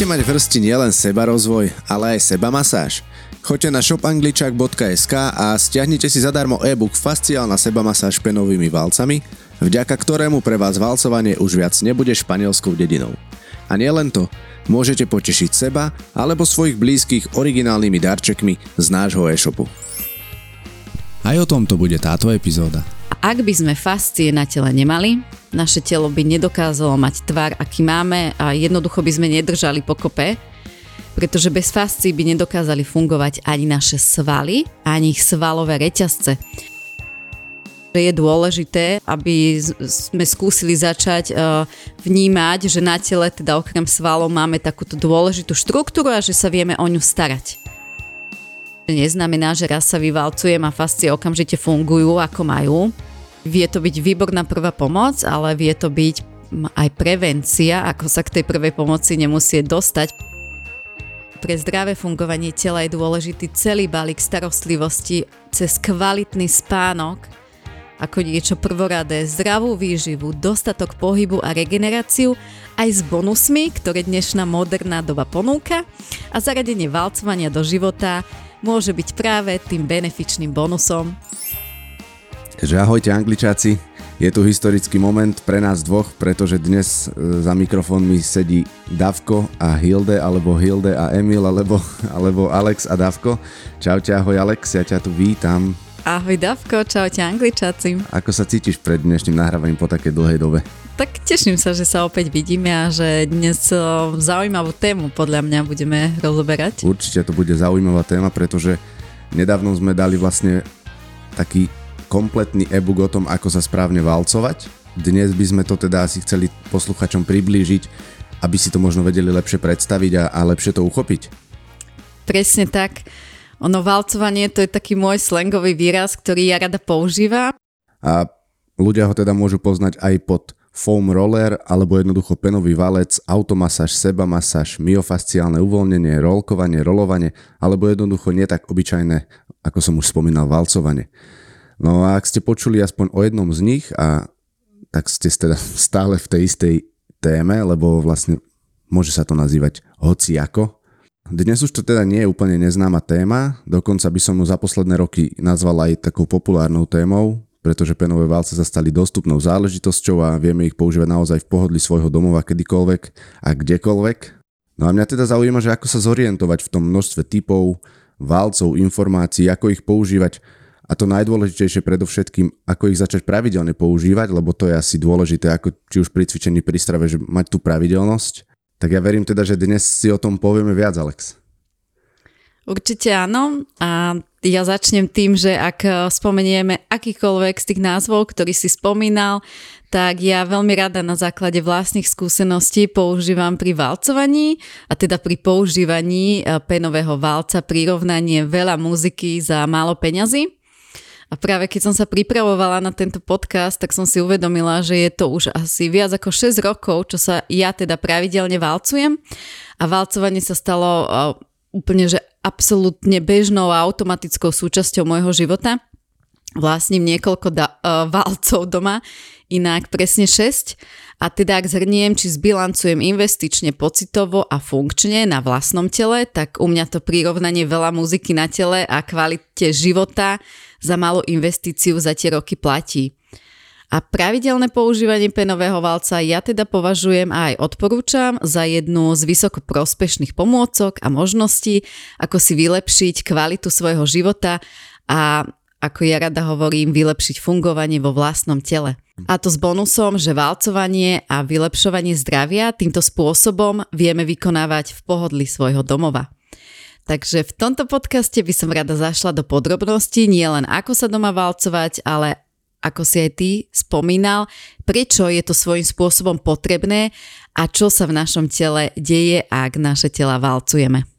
Chcete mať v hrsti nielen seba rozvoj, ale aj seba masáž? Choďte na shopangličak.sk a stiahnite si zadarmo e-book Fasciálna sebamasáž penovými valcami, vďaka ktorému pre vás valcovanie už viac nebude španielskou dedinou. A nielen to, môžete potešiť seba alebo svojich blízkych originálnymi darčekmi z nášho e-shopu. Aj o tomto bude táto epizóda. Ak by sme fascie na tele nemali, naše telo by nedokázalo mať tvar, aký máme a jednoducho by sme nedržali pokope, pretože bez fascií by nedokázali fungovať ani naše svaly, ani ich svalové reťazce. Je dôležité, aby sme skúsili začať vnímať, že na tele, teda okrem svalov, máme takúto dôležitú štruktúru a že sa vieme o ňu starať neznamená, že raz sa vyvalcujem a fascie okamžite fungujú ako majú. Vie to byť výborná prvá pomoc, ale vie to byť aj prevencia, ako sa k tej prvej pomoci nemusí dostať. Pre zdravé fungovanie tela je dôležitý celý balík starostlivosti cez kvalitný spánok, ako niečo prvoradé, zdravú výživu, dostatok pohybu a regeneráciu, aj s bonusmi, ktoré dnešná moderná doba ponúka a zaradenie valcovania do života môže byť práve tým benefičným bonusom, Takže ahojte angličáci, je tu historický moment pre nás dvoch, pretože dnes e, za mikrofónmi sedí Davko a Hilde, alebo Hilde a Emil, alebo, alebo Alex a Davko. Čaute, ahoj Alex, ja ťa tu vítam. Ahoj Davko, čaute angličáci. Ako sa cítiš pred dnešným nahrávaním po takej dlhej dobe? Tak teším sa, že sa opäť vidíme a že dnes e, zaujímavú tému podľa mňa budeme rozoberať. Určite to bude zaujímavá téma, pretože nedávno sme dali vlastne taký kompletný e-book o tom, ako sa správne valcovať. Dnes by sme to teda asi chceli posluchačom priblížiť, aby si to možno vedeli lepšie predstaviť a, a lepšie to uchopiť. Presne tak. Ono valcovanie to je taký môj slangový výraz, ktorý ja rada používam. A ľudia ho teda môžu poznať aj pod foam roller alebo jednoducho penový valec, automasáž, sebamasáž, myofasciálne uvoľnenie, rolkovanie, rolovanie alebo jednoducho nie tak obyčajné, ako som už spomínal, valcovanie. No a ak ste počuli aspoň o jednom z nich a tak ste teda stále v tej istej téme, lebo vlastne môže sa to nazývať hociako. Dnes už to teda nie je úplne neznáma téma, dokonca by som ju za posledné roky nazval aj takou populárnou témou, pretože penové válce sa stali dostupnou záležitosťou a vieme ich používať naozaj v pohodli svojho domova kedykoľvek a kdekoľvek. No a mňa teda zaujíma, že ako sa zorientovať v tom množstve typov, válcov, informácií, ako ich používať, a to najdôležitejšie predovšetkým, ako ich začať pravidelne používať, lebo to je asi dôležité, ako či už pri cvičení pri strave, že mať tú pravidelnosť. Tak ja verím teda, že dnes si o tom povieme viac, Alex. Určite áno a ja začnem tým, že ak spomenieme akýkoľvek z tých názvov, ktorý si spomínal, tak ja veľmi rada na základe vlastných skúseností používam pri valcovaní a teda pri používaní penového valca prirovnanie veľa muziky za málo peňazí. A práve keď som sa pripravovala na tento podcast, tak som si uvedomila, že je to už asi viac ako 6 rokov, čo sa ja teda pravidelne valcujem. A valcovanie sa stalo úplne, že absolútne bežnou a automatickou súčasťou môjho života. Vlastním niekoľko da- uh, valcov doma, inak presne 6. A teda ak zhrniem, či zbilancujem investične, pocitovo a funkčne na vlastnom tele, tak u mňa to prirovnanie veľa muziky na tele a kvalite života za malú investíciu za tie roky platí. A pravidelné používanie penového valca ja teda považujem a aj odporúčam za jednu z vysoko prospešných pomôcok a možností, ako si vylepšiť kvalitu svojho života a ako ja rada hovorím, vylepšiť fungovanie vo vlastnom tele. A to s bonusom, že valcovanie a vylepšovanie zdravia týmto spôsobom vieme vykonávať v pohodli svojho domova. Takže v tomto podcaste by som rada zašla do podrobností, nie len ako sa doma valcovať, ale ako si aj ty spomínal, prečo je to svojím spôsobom potrebné a čo sa v našom tele deje, ak naše tela valcujeme.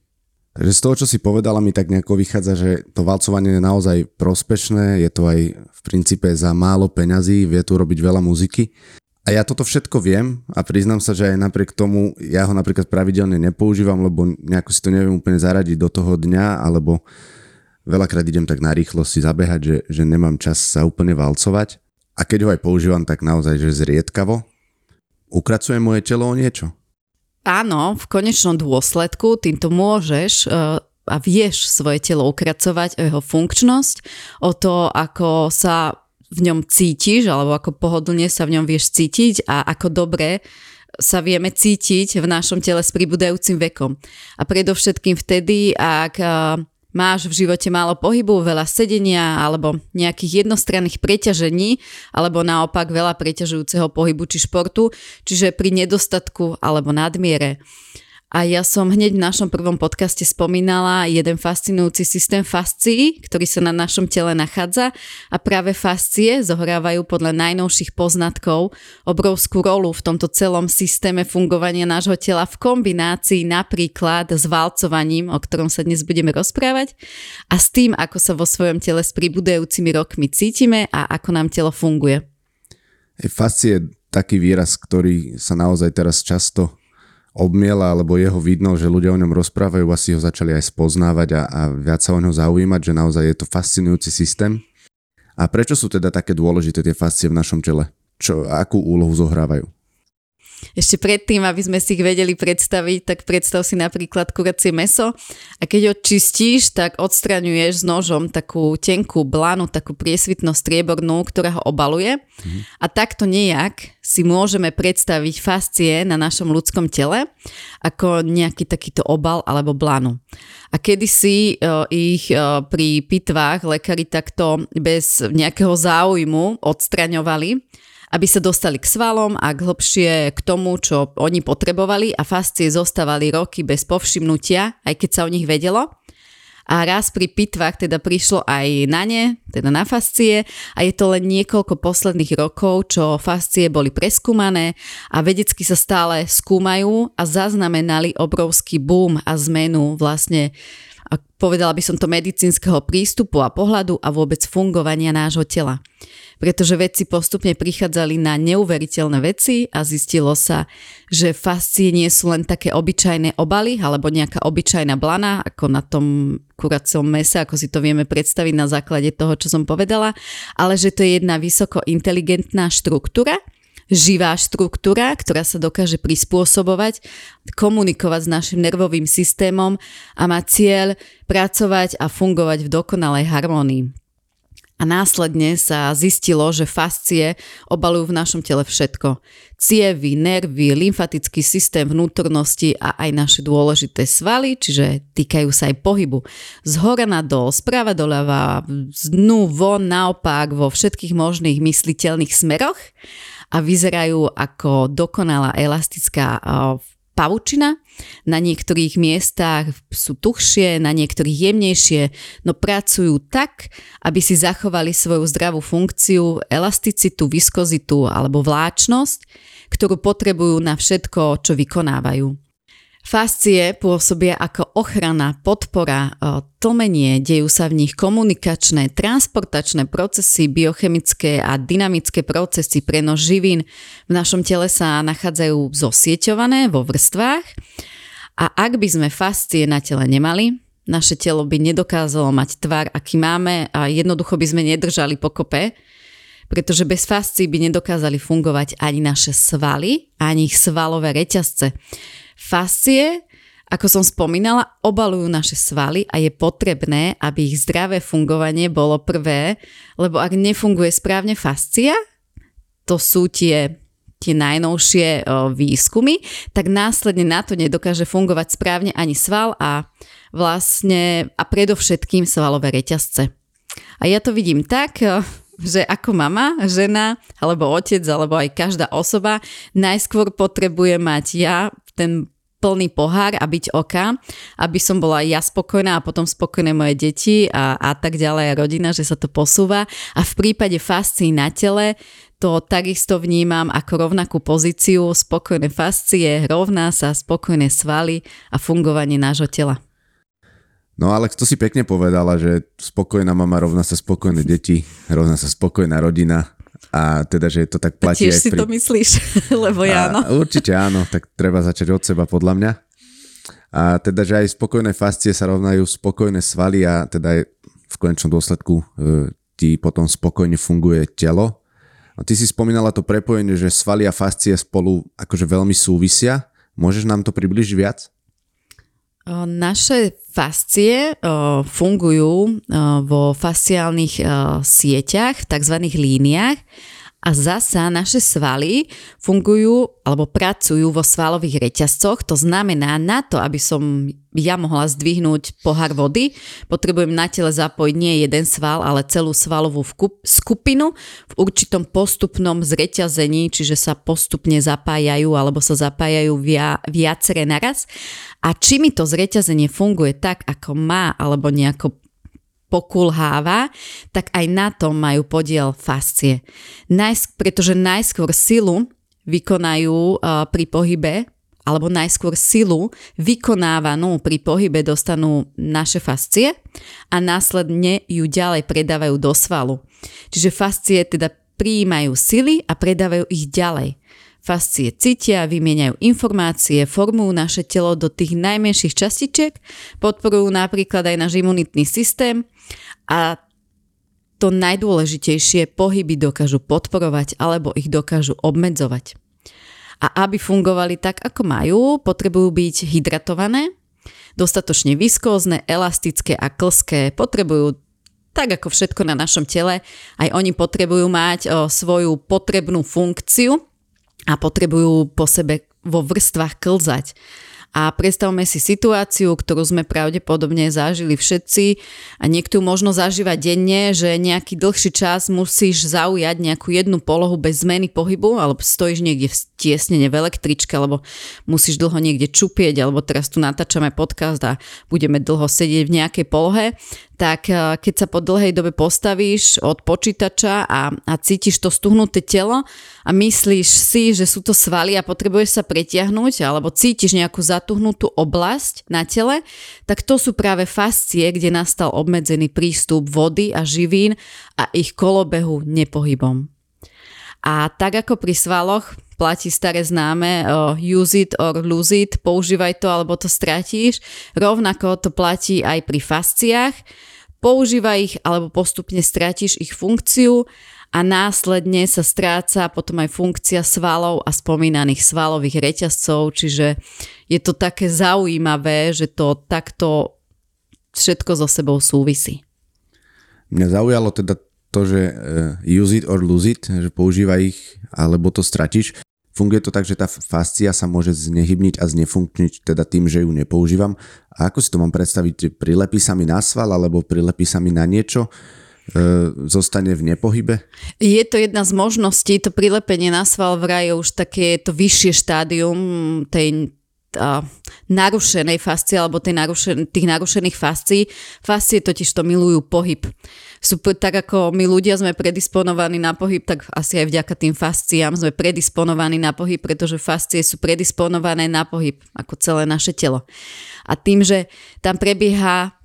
Takže z toho, čo si povedala, mi tak nejako vychádza, že to valcovanie je naozaj prospešné, je to aj v princípe za málo peňazí, vie tu robiť veľa muziky. A ja toto všetko viem a priznám sa, že aj napriek tomu ja ho napríklad pravidelne nepoužívam, lebo nejako si to neviem úplne zaradiť do toho dňa, alebo veľakrát idem tak na rýchlo si zabehať, že, že nemám čas sa úplne valcovať. A keď ho aj používam, tak naozaj, že zriedkavo. Ukracuje moje telo o niečo? Áno, v konečnom dôsledku týmto môžeš uh, a vieš svoje telo ukracovať o jeho funkčnosť, o to, ako sa v ňom cítiš, alebo ako pohodlne sa v ňom vieš cítiť a ako dobre sa vieme cítiť v našom tele s pribúdajúcim vekom. A predovšetkým vtedy, ak máš v živote málo pohybu, veľa sedenia alebo nejakých jednostranných preťažení, alebo naopak veľa preťažujúceho pohybu či športu, čiže pri nedostatku alebo nadmiere. A ja som hneď v našom prvom podcaste spomínala jeden fascinujúci systém fascií, ktorý sa na našom tele nachádza a práve fascie zohrávajú podľa najnovších poznatkov obrovskú rolu v tomto celom systéme fungovania nášho tela v kombinácii napríklad s valcovaním, o ktorom sa dnes budeme rozprávať a s tým, ako sa vo svojom tele s pribudajúcimi rokmi cítime a ako nám telo funguje. Fascie je taký výraz, ktorý sa naozaj teraz často obmiela, alebo jeho vidno, že ľudia o ňom rozprávajú, asi ho začali aj spoznávať a, a viac sa o ňo zaujímať, že naozaj je to fascinujúci systém. A prečo sú teda také dôležité tie fascie v našom tele? Čo, akú úlohu zohrávajú? Ešte predtým, aby sme si ich vedeli predstaviť, tak predstav si napríklad kuracie meso a keď ho čistíš, tak odstraňuješ s nožom takú tenkú blanu, takú priesvitno striebornú, ktorá ho obaluje. Mhm. A takto nejak si môžeme predstaviť fascie na našom ľudskom tele ako nejaký takýto obal alebo blanu. A kedysi uh, ich uh, pri pitvách lekári takto bez nejakého záujmu odstraňovali aby sa dostali k svalom a k hlbšie k tomu, čo oni potrebovali a fascie zostávali roky bez povšimnutia, aj keď sa o nich vedelo. A raz pri pitvách teda prišlo aj na ne, teda na fascie a je to len niekoľko posledných rokov, čo fascie boli preskúmané a vedecky sa stále skúmajú a zaznamenali obrovský boom a zmenu vlastne a povedala by som to medicínskeho prístupu a pohľadu a vôbec fungovania nášho tela. Pretože vedci postupne prichádzali na neuveriteľné veci a zistilo sa, že fascie nie sú len také obyčajné obaly alebo nejaká obyčajná blana, ako na tom kuracom mese, ako si to vieme predstaviť na základe toho, čo som povedala, ale že to je jedna vysoko inteligentná štruktúra, živá štruktúra, ktorá sa dokáže prispôsobovať, komunikovať s našim nervovým systémom a má cieľ pracovať a fungovať v dokonalej harmonii. A následne sa zistilo, že fascie obalujú v našom tele všetko. Cievy, nervy, lymfatický systém vnútornosti a aj naše dôležité svaly, čiže týkajú sa aj pohybu. Z hora na dol, sprava doľava, z dnu von, naopak, vo všetkých možných mysliteľných smeroch a vyzerajú ako dokonalá elastická pavučina. Na niektorých miestach sú tuchšie, na niektorých jemnejšie, no pracujú tak, aby si zachovali svoju zdravú funkciu, elasticitu, viskozitu alebo vláčnosť, ktorú potrebujú na všetko, čo vykonávajú. Fascie pôsobia ako ochrana, podpora, e, tlmenie, dejú sa v nich komunikačné, transportačné procesy, biochemické a dynamické procesy, prenos živín. V našom tele sa nachádzajú zosieťované vo vrstvách a ak by sme fascie na tele nemali, naše telo by nedokázalo mať tvar, aký máme a jednoducho by sme nedržali pokope, pretože bez fascií by nedokázali fungovať ani naše svaly, ani ich svalové reťazce. Fascie, ako som spomínala, obalujú naše svaly a je potrebné, aby ich zdravé fungovanie bolo prvé, lebo ak nefunguje správne fascia, to sú tie tie najnovšie výskumy, tak následne na to nedokáže fungovať správne ani sval a vlastne a predovšetkým svalové reťazce. A ja to vidím tak, že ako mama, žena alebo otec alebo aj každá osoba najskôr potrebuje mať ja ten plný pohár a byť oka, aby som bola ja spokojná a potom spokojné moje deti a, a tak ďalej a rodina, že sa to posúva. A v prípade fascií na tele to takisto vnímam ako rovnakú pozíciu, spokojné fascie, rovná sa spokojné svaly a fungovanie nášho tela. No ale to si pekne povedala, že spokojná mama rovná sa spokojné deti, rovná sa spokojná rodina a teda, že to tak platí Tiež aj si pri... to myslíš, lebo ja áno. Určite áno, tak treba začať od seba podľa mňa. A teda, že aj spokojné fascie sa rovnajú spokojné svaly a teda aj v konečnom dôsledku e, ti potom spokojne funguje telo. A ty si spomínala to prepojenie, že svaly a fascie spolu akože veľmi súvisia. Môžeš nám to približiť viac? Naše fascie fungujú vo fasciálnych sieťach, v tzv. líniách a zasa naše svaly fungujú alebo pracujú vo svalových reťazcoch. To znamená, na to, aby som ja mohla zdvihnúť pohár vody, potrebujem na tele zapojiť nie jeden sval, ale celú svalovú skupinu v určitom postupnom zreťazení, čiže sa postupne zapájajú alebo sa zapájajú via, viacere naraz. A či mi to zreťazenie funguje tak, ako má, alebo nejako pokulháva, tak aj na tom majú podiel fascie. Najsk- pretože najskôr silu vykonajú uh, pri pohybe alebo najskôr silu vykonávanú pri pohybe dostanú naše fascie a následne ju ďalej predávajú do svalu. Čiže fascie teda prijímajú sily a predávajú ich ďalej. Fascie cítia, vymieňajú informácie, formujú naše telo do tých najmenších častičiek, podporujú napríklad aj náš imunitný systém a to najdôležitejšie, pohyby dokážu podporovať alebo ich dokážu obmedzovať. A aby fungovali tak, ako majú, potrebujú byť hydratované, dostatočne viskózne, elastické a klské, potrebujú tak ako všetko na našom tele, aj oni potrebujú mať o, svoju potrebnú funkciu a potrebujú po sebe vo vrstvách klzať. A predstavme si situáciu, ktorú sme pravdepodobne zažili všetci a niekto možno zažíva denne, že nejaký dlhší čas musíš zaujať nejakú jednu polohu bez zmeny pohybu, alebo stojíš niekde v tiesnene v električke, alebo musíš dlho niekde čupieť, alebo teraz tu natáčame podcast a budeme dlho sedieť v nejakej polohe, tak eh, keď sa po dlhej dobe postavíš od počítača a, a cítiš to stuhnuté telo a myslíš si, že sú to svaly a potrebuješ sa pretiahnuť alebo cítiš nejakú zatuhnutú oblasť na tele, tak to sú práve fascie, kde nastal obmedzený prístup vody a živín a ich kolobehu nepohybom. A tak ako pri svaloch platí staré známe uh, use it or lose it, používaj to alebo to stratíš. Rovnako to platí aj pri fasciách. Používaj ich alebo postupne stratíš ich funkciu a následne sa stráca potom aj funkcia svalov a spomínaných svalových reťazcov, čiže je to také zaujímavé, že to takto všetko so sebou súvisí. Mňa zaujalo teda to, že eh, use it or lose it, že používaj ich alebo to stratíš. Funguje to tak, že tá fascia sa môže znehybniť a znefunkčniť teda tým, že ju nepoužívam. A ako si to mám predstaviť? Prilepí sa mi na sval alebo prilepí sa mi na niečo? E, zostane v nepohybe? Je to jedna z možností, to prilepenie na sval vraj je už také to vyššie štádium tej a, narušenej fascie alebo tej narušen, tých narušených fascií. Fascie totiž to milujú pohyb. Sú, tak ako my ľudia sme predisponovaní na pohyb, tak asi aj vďaka tým fasciám sme predisponovaní na pohyb, pretože fascie sú predisponované na pohyb, ako celé naše telo. A tým, že tam prebieha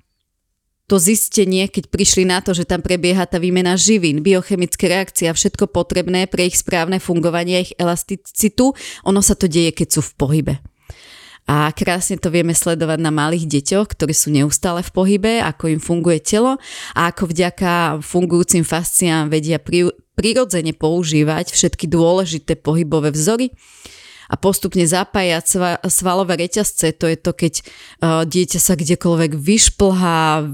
to zistenie, keď prišli na to, že tam prebieha tá výmena živín, biochemické reakcie a všetko potrebné pre ich správne fungovanie, ich elasticitu, ono sa to deje, keď sú v pohybe. A krásne to vieme sledovať na malých deťoch, ktorí sú neustále v pohybe, ako im funguje telo a ako vďaka fungujúcim fasciám vedia prirodzene používať všetky dôležité pohybové vzory a postupne zapájať svalové reťazce. To je to, keď uh, dieťa sa kdekoľvek vyšplhá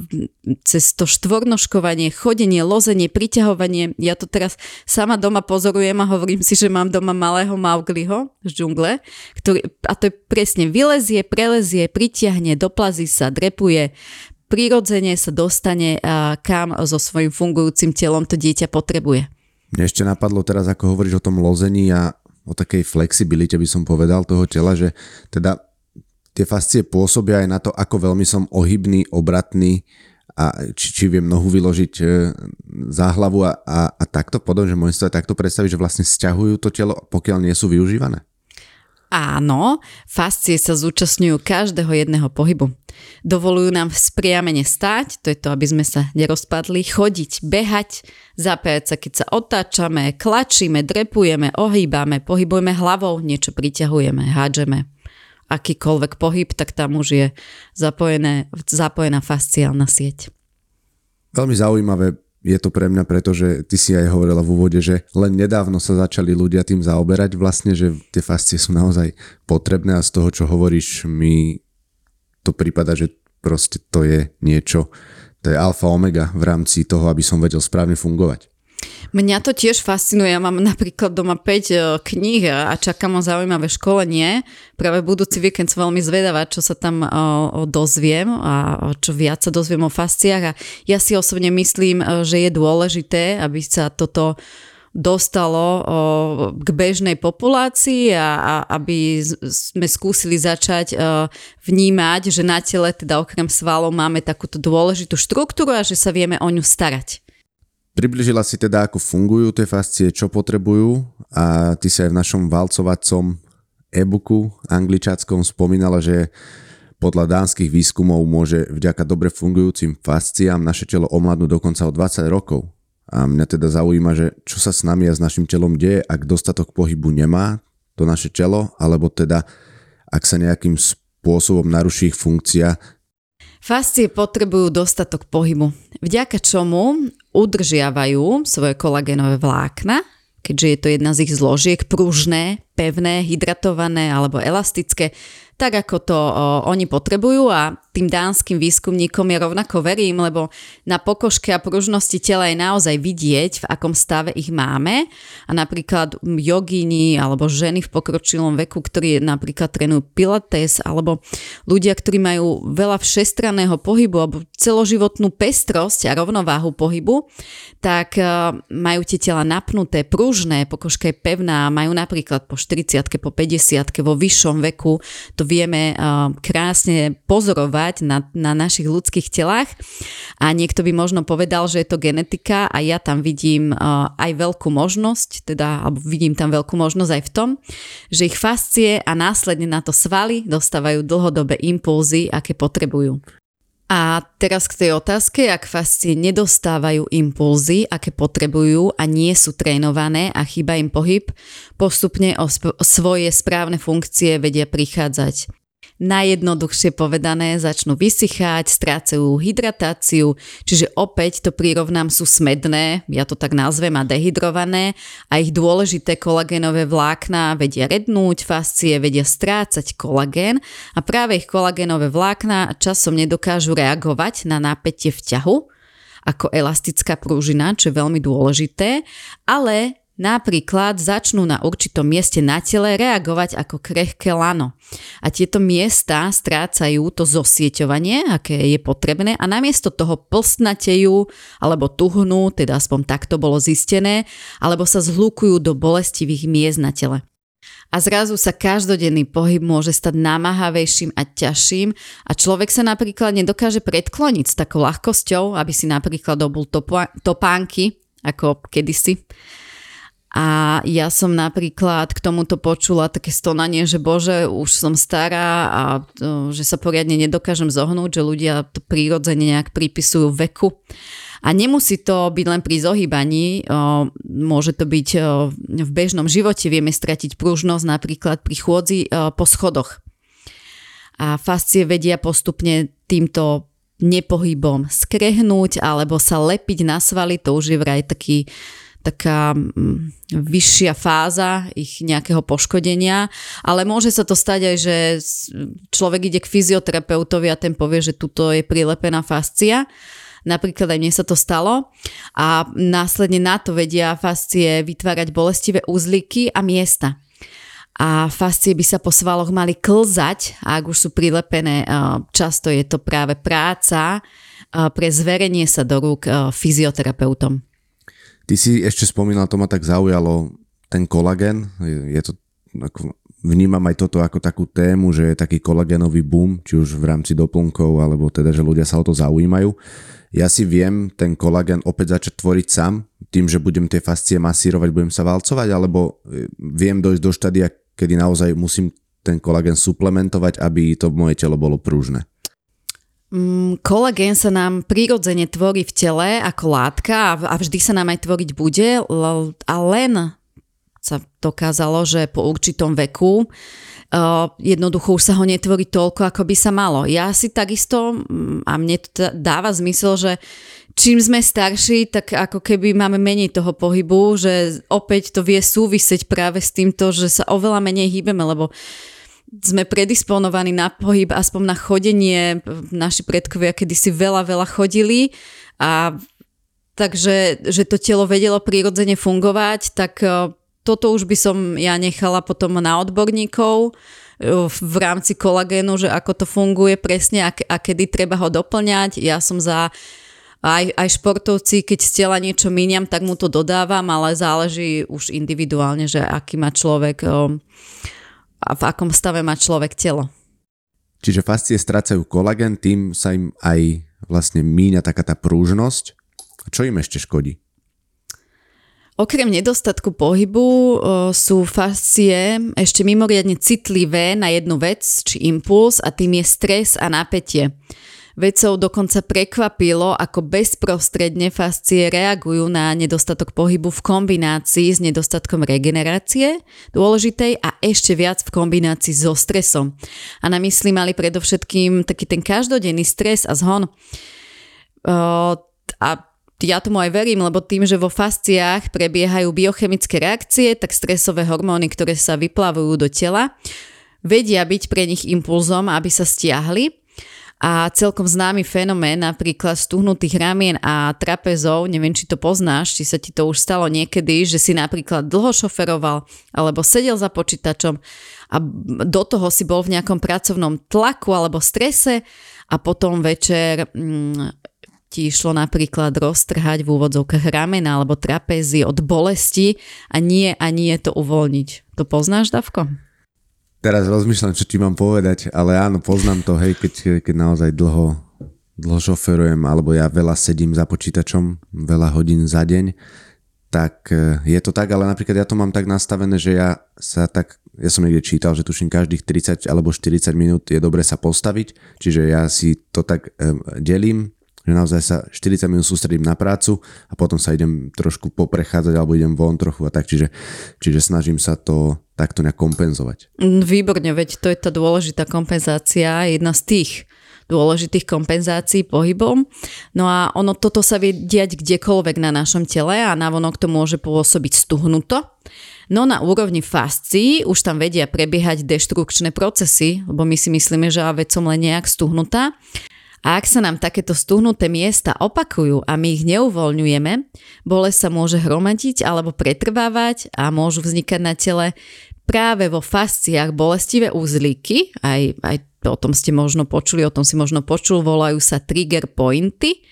cez to štvornoškovanie, chodenie, lozenie, priťahovanie. Ja to teraz sama doma pozorujem a hovorím si, že mám doma malého Maugliho z džungle, ktorý, a to je presne vylezie, prelezie, pritiahne, doplazí sa, drepuje, prirodzene sa dostane kam so svojím fungujúcim telom to dieťa potrebuje. Mne ešte napadlo teraz, ako hovoríš o tom lození a o takej flexibilite by som povedal toho tela, že teda tie fascie pôsobia aj na to, ako veľmi som ohybný, obratný a či, či viem nohu vyložiť e, za hlavu a, a, a takto podobne, že môžem aj takto predstaviť, že vlastne sťahujú to telo, pokiaľ nie sú využívané. Áno, fascie sa zúčastňujú každého jedného pohybu. Dovolujú nám spriamene stáť, to je to, aby sme sa nerozpadli, chodiť, behať, zapájať sa, keď sa otáčame, klačíme, drepujeme, ohýbame, pohybujeme hlavou, niečo priťahujeme, hádžeme. Akýkoľvek pohyb, tak tam už je zapojené, zapojená fasciálna sieť. Veľmi zaujímavé je to pre mňa, pretože ty si aj hovorila v úvode, že len nedávno sa začali ľudia tým zaoberať vlastne, že tie fascie sú naozaj potrebné a z toho, čo hovoríš, mi to prípada, že proste to je niečo, to je alfa omega v rámci toho, aby som vedel správne fungovať. Mňa to tiež fascinuje. Ja mám napríklad doma 5 e, kníh a čakám o zaujímavé školenie. Práve budúci víkend som veľmi zvedavá, čo sa tam e, o dozviem a čo viac sa dozviem o fasciách. A ja si osobne myslím, e, že je dôležité, aby sa toto dostalo k bežnej populácii a, a aby sme skúsili začať vnímať, že na tele, teda okrem svalov, máme takúto dôležitú štruktúru a že sa vieme o ňu starať. Približila si teda, ako fungujú tie fascie, čo potrebujú a ty si aj v našom valcovacom e-booku angličáckom spomínala, že podľa dánskych výskumov môže vďaka dobre fungujúcim fasciám naše telo omladnúť dokonca o 20 rokov. A mňa teda zaujíma, že čo sa s nami a s našim telom deje, ak dostatok pohybu nemá to naše telo, alebo teda ak sa nejakým spôsobom naruší ich funkcia, Fascie potrebujú dostatok pohybu, vďaka čomu udržiavajú svoje kolagénové vlákna, keďže je to jedna z ich zložiek, pružné, pevné, hydratované alebo elastické, tak ako to o, oni potrebujú a tým dánskym výskumníkom ja rovnako verím, lebo na pokožke a pružnosti tela je naozaj vidieť, v akom stave ich máme. A napríklad jogíni alebo ženy v pokročilom veku, ktorí napríklad trénujú pilates alebo ľudia, ktorí majú veľa všestranného pohybu alebo celoživotnú pestrosť a rovnováhu pohybu, tak e, majú tie tela napnuté, pružné, pokožka je pevná, majú napríklad po 40 po 50 vo vyššom veku, to vieme uh, krásne pozorovať na, na našich ľudských telách a niekto by možno povedal, že je to genetika a ja tam vidím uh, aj veľkú možnosť, teda, alebo vidím tam veľkú možnosť aj v tom, že ich fascie a následne na to svaly dostávajú dlhodobé impulzy, aké potrebujú. A teraz k tej otázke, ak fascie nedostávajú impulzy, aké potrebujú a nie sú trénované a chýba im pohyb, postupne o sp- svoje správne funkcie vedia prichádzať najjednoduchšie povedané začnú vysychať, strácajú hydratáciu, čiže opäť to prirovnám sú smedné, ja to tak nazvem, a dehydrované a ich dôležité kolagénové vlákna vedia rednúť, fascie vedia strácať kolagén a práve ich kolagénové vlákna časom nedokážu reagovať na napätie v ťahu, ako elastická prúžina, čo je veľmi dôležité, ale Napríklad začnú na určitom mieste na tele reagovať ako krehké lano. A tieto miesta strácajú to zosieťovanie, aké je potrebné a namiesto toho plstnatejú alebo tuhnú, teda aspoň takto bolo zistené, alebo sa zhlúkujú do bolestivých miest na tele. A zrazu sa každodenný pohyb môže stať námahavejším a ťažším a človek sa napríklad nedokáže predkloniť s takou ľahkosťou, aby si napríklad obul topánky, ako kedysi a ja som napríklad k tomuto počula také stonanie, že bože, už som stará a že sa poriadne nedokážem zohnúť, že ľudia to prírodzene nejak pripisujú veku. A nemusí to byť len pri zohýbaní, môže to byť v bežnom živote, vieme stratiť pružnosť napríklad pri chôdzi po schodoch. A fascie vedia postupne týmto nepohybom skrehnúť alebo sa lepiť na svaly, to už je vraj taký taká mm, vyššia fáza ich nejakého poškodenia, ale môže sa to stať aj, že človek ide k fyzioterapeutovi a ten povie, že tuto je prilepená fascia. Napríklad aj mne sa to stalo a následne na to vedia fascie vytvárať bolestivé úzliky a miesta. A fascie by sa po svaloch mali klzať a ak už sú prilepené, často je to práve práca pre zverenie sa do rúk fyzioterapeutom. Ty si ešte spomínal, to ma tak zaujalo, ten kolagen, je, to, vnímam aj toto ako takú tému, že je taký kolagénový boom, či už v rámci doplnkov, alebo teda, že ľudia sa o to zaujímajú. Ja si viem ten kolagen opäť začať tvoriť sám, tým, že budem tie fascie masírovať, budem sa valcovať, alebo e, viem dojsť do štádia, kedy naozaj musím ten kolagen suplementovať, aby to moje telo bolo pružné. Mm, kolagén sa nám prirodzene tvorí v tele ako látka a vždy sa nám aj tvoriť bude a len sa dokázalo, že po určitom veku uh, jednoducho už sa ho netvorí toľko, ako by sa malo. Ja si takisto, mm, a mne to dáva zmysel, že čím sme starší, tak ako keby máme menej toho pohybu, že opäť to vie súvisieť práve s týmto, že sa oveľa menej hýbeme, lebo sme predisponovaní na pohyb, aspoň na chodenie. Naši predkovia kedysi veľa, veľa chodili a takže že to telo vedelo prirodzene fungovať, tak e, toto už by som ja nechala potom na odborníkov e, v rámci kolagénu, že ako to funguje presne a, a kedy treba ho doplňať. Ja som za aj, aj športovci, keď z tela niečo míňam, tak mu to dodávam, ale záleží už individuálne, že aký má človek e, a v akom stave má človek telo. Čiže fascie strácajú kolagén, tým sa im aj vlastne míňa taká tá prúžnosť čo im ešte škodí? Okrem nedostatku pohybu sú fascie ešte mimoriadne citlivé na jednu vec či impuls a tým je stres a napätie. Vedcov dokonca prekvapilo, ako bezprostredne fascie reagujú na nedostatok pohybu v kombinácii s nedostatkom regenerácie dôležitej a ešte viac v kombinácii so stresom. A na mysli mali predovšetkým taký ten každodenný stres a zhon. A ja tomu aj verím, lebo tým, že vo fasciách prebiehajú biochemické reakcie, tak stresové hormóny, ktoré sa vyplavujú do tela, vedia byť pre nich impulzom, aby sa stiahli a celkom známy fenomén napríklad stuhnutých ramien a trapezov, neviem či to poznáš, či sa ti to už stalo niekedy, že si napríklad dlho šoferoval alebo sedel za počítačom a do toho si bol v nejakom pracovnom tlaku alebo strese a potom večer mm, ti išlo napríklad roztrhať v úvodzovkách ramena alebo trapézy od bolesti a nie a nie to uvoľniť. To poznáš, Davko? Teraz rozmýšľam, čo ti mám povedať, ale áno, poznám to, hej, keď, keď naozaj dlho, dlho šoferujem, alebo ja veľa sedím za počítačom, veľa hodín za deň, tak e, je to tak, ale napríklad ja to mám tak nastavené, že ja sa tak, ja som niekde čítal, že tuším každých 30 alebo 40 minút je dobre sa postaviť, čiže ja si to tak um, delím, že naozaj sa 40 minút sústredím na prácu a potom sa idem trošku poprechádzať alebo idem von trochu a tak, čiže, čiže snažím sa to takto nejak kompenzovať. Mm, výborne, veď to je tá dôležitá kompenzácia, jedna z tých dôležitých kompenzácií pohybom. No a ono toto sa vie diať kdekoľvek na našom tele a navonok to môže pôsobiť stuhnuto. No na úrovni fascií už tam vedia prebiehať deštrukčné procesy, lebo my si myslíme, že veď som len nejak stuhnutá. A ak sa nám takéto stuhnuté miesta opakujú a my ich neuvoľňujeme, bolesť sa môže hromadiť alebo pretrvávať a môžu vznikať na tele práve vo fasciách bolestivé úzlíky, aj, aj o tom ste možno počuli, o tom si možno počul, volajú sa trigger pointy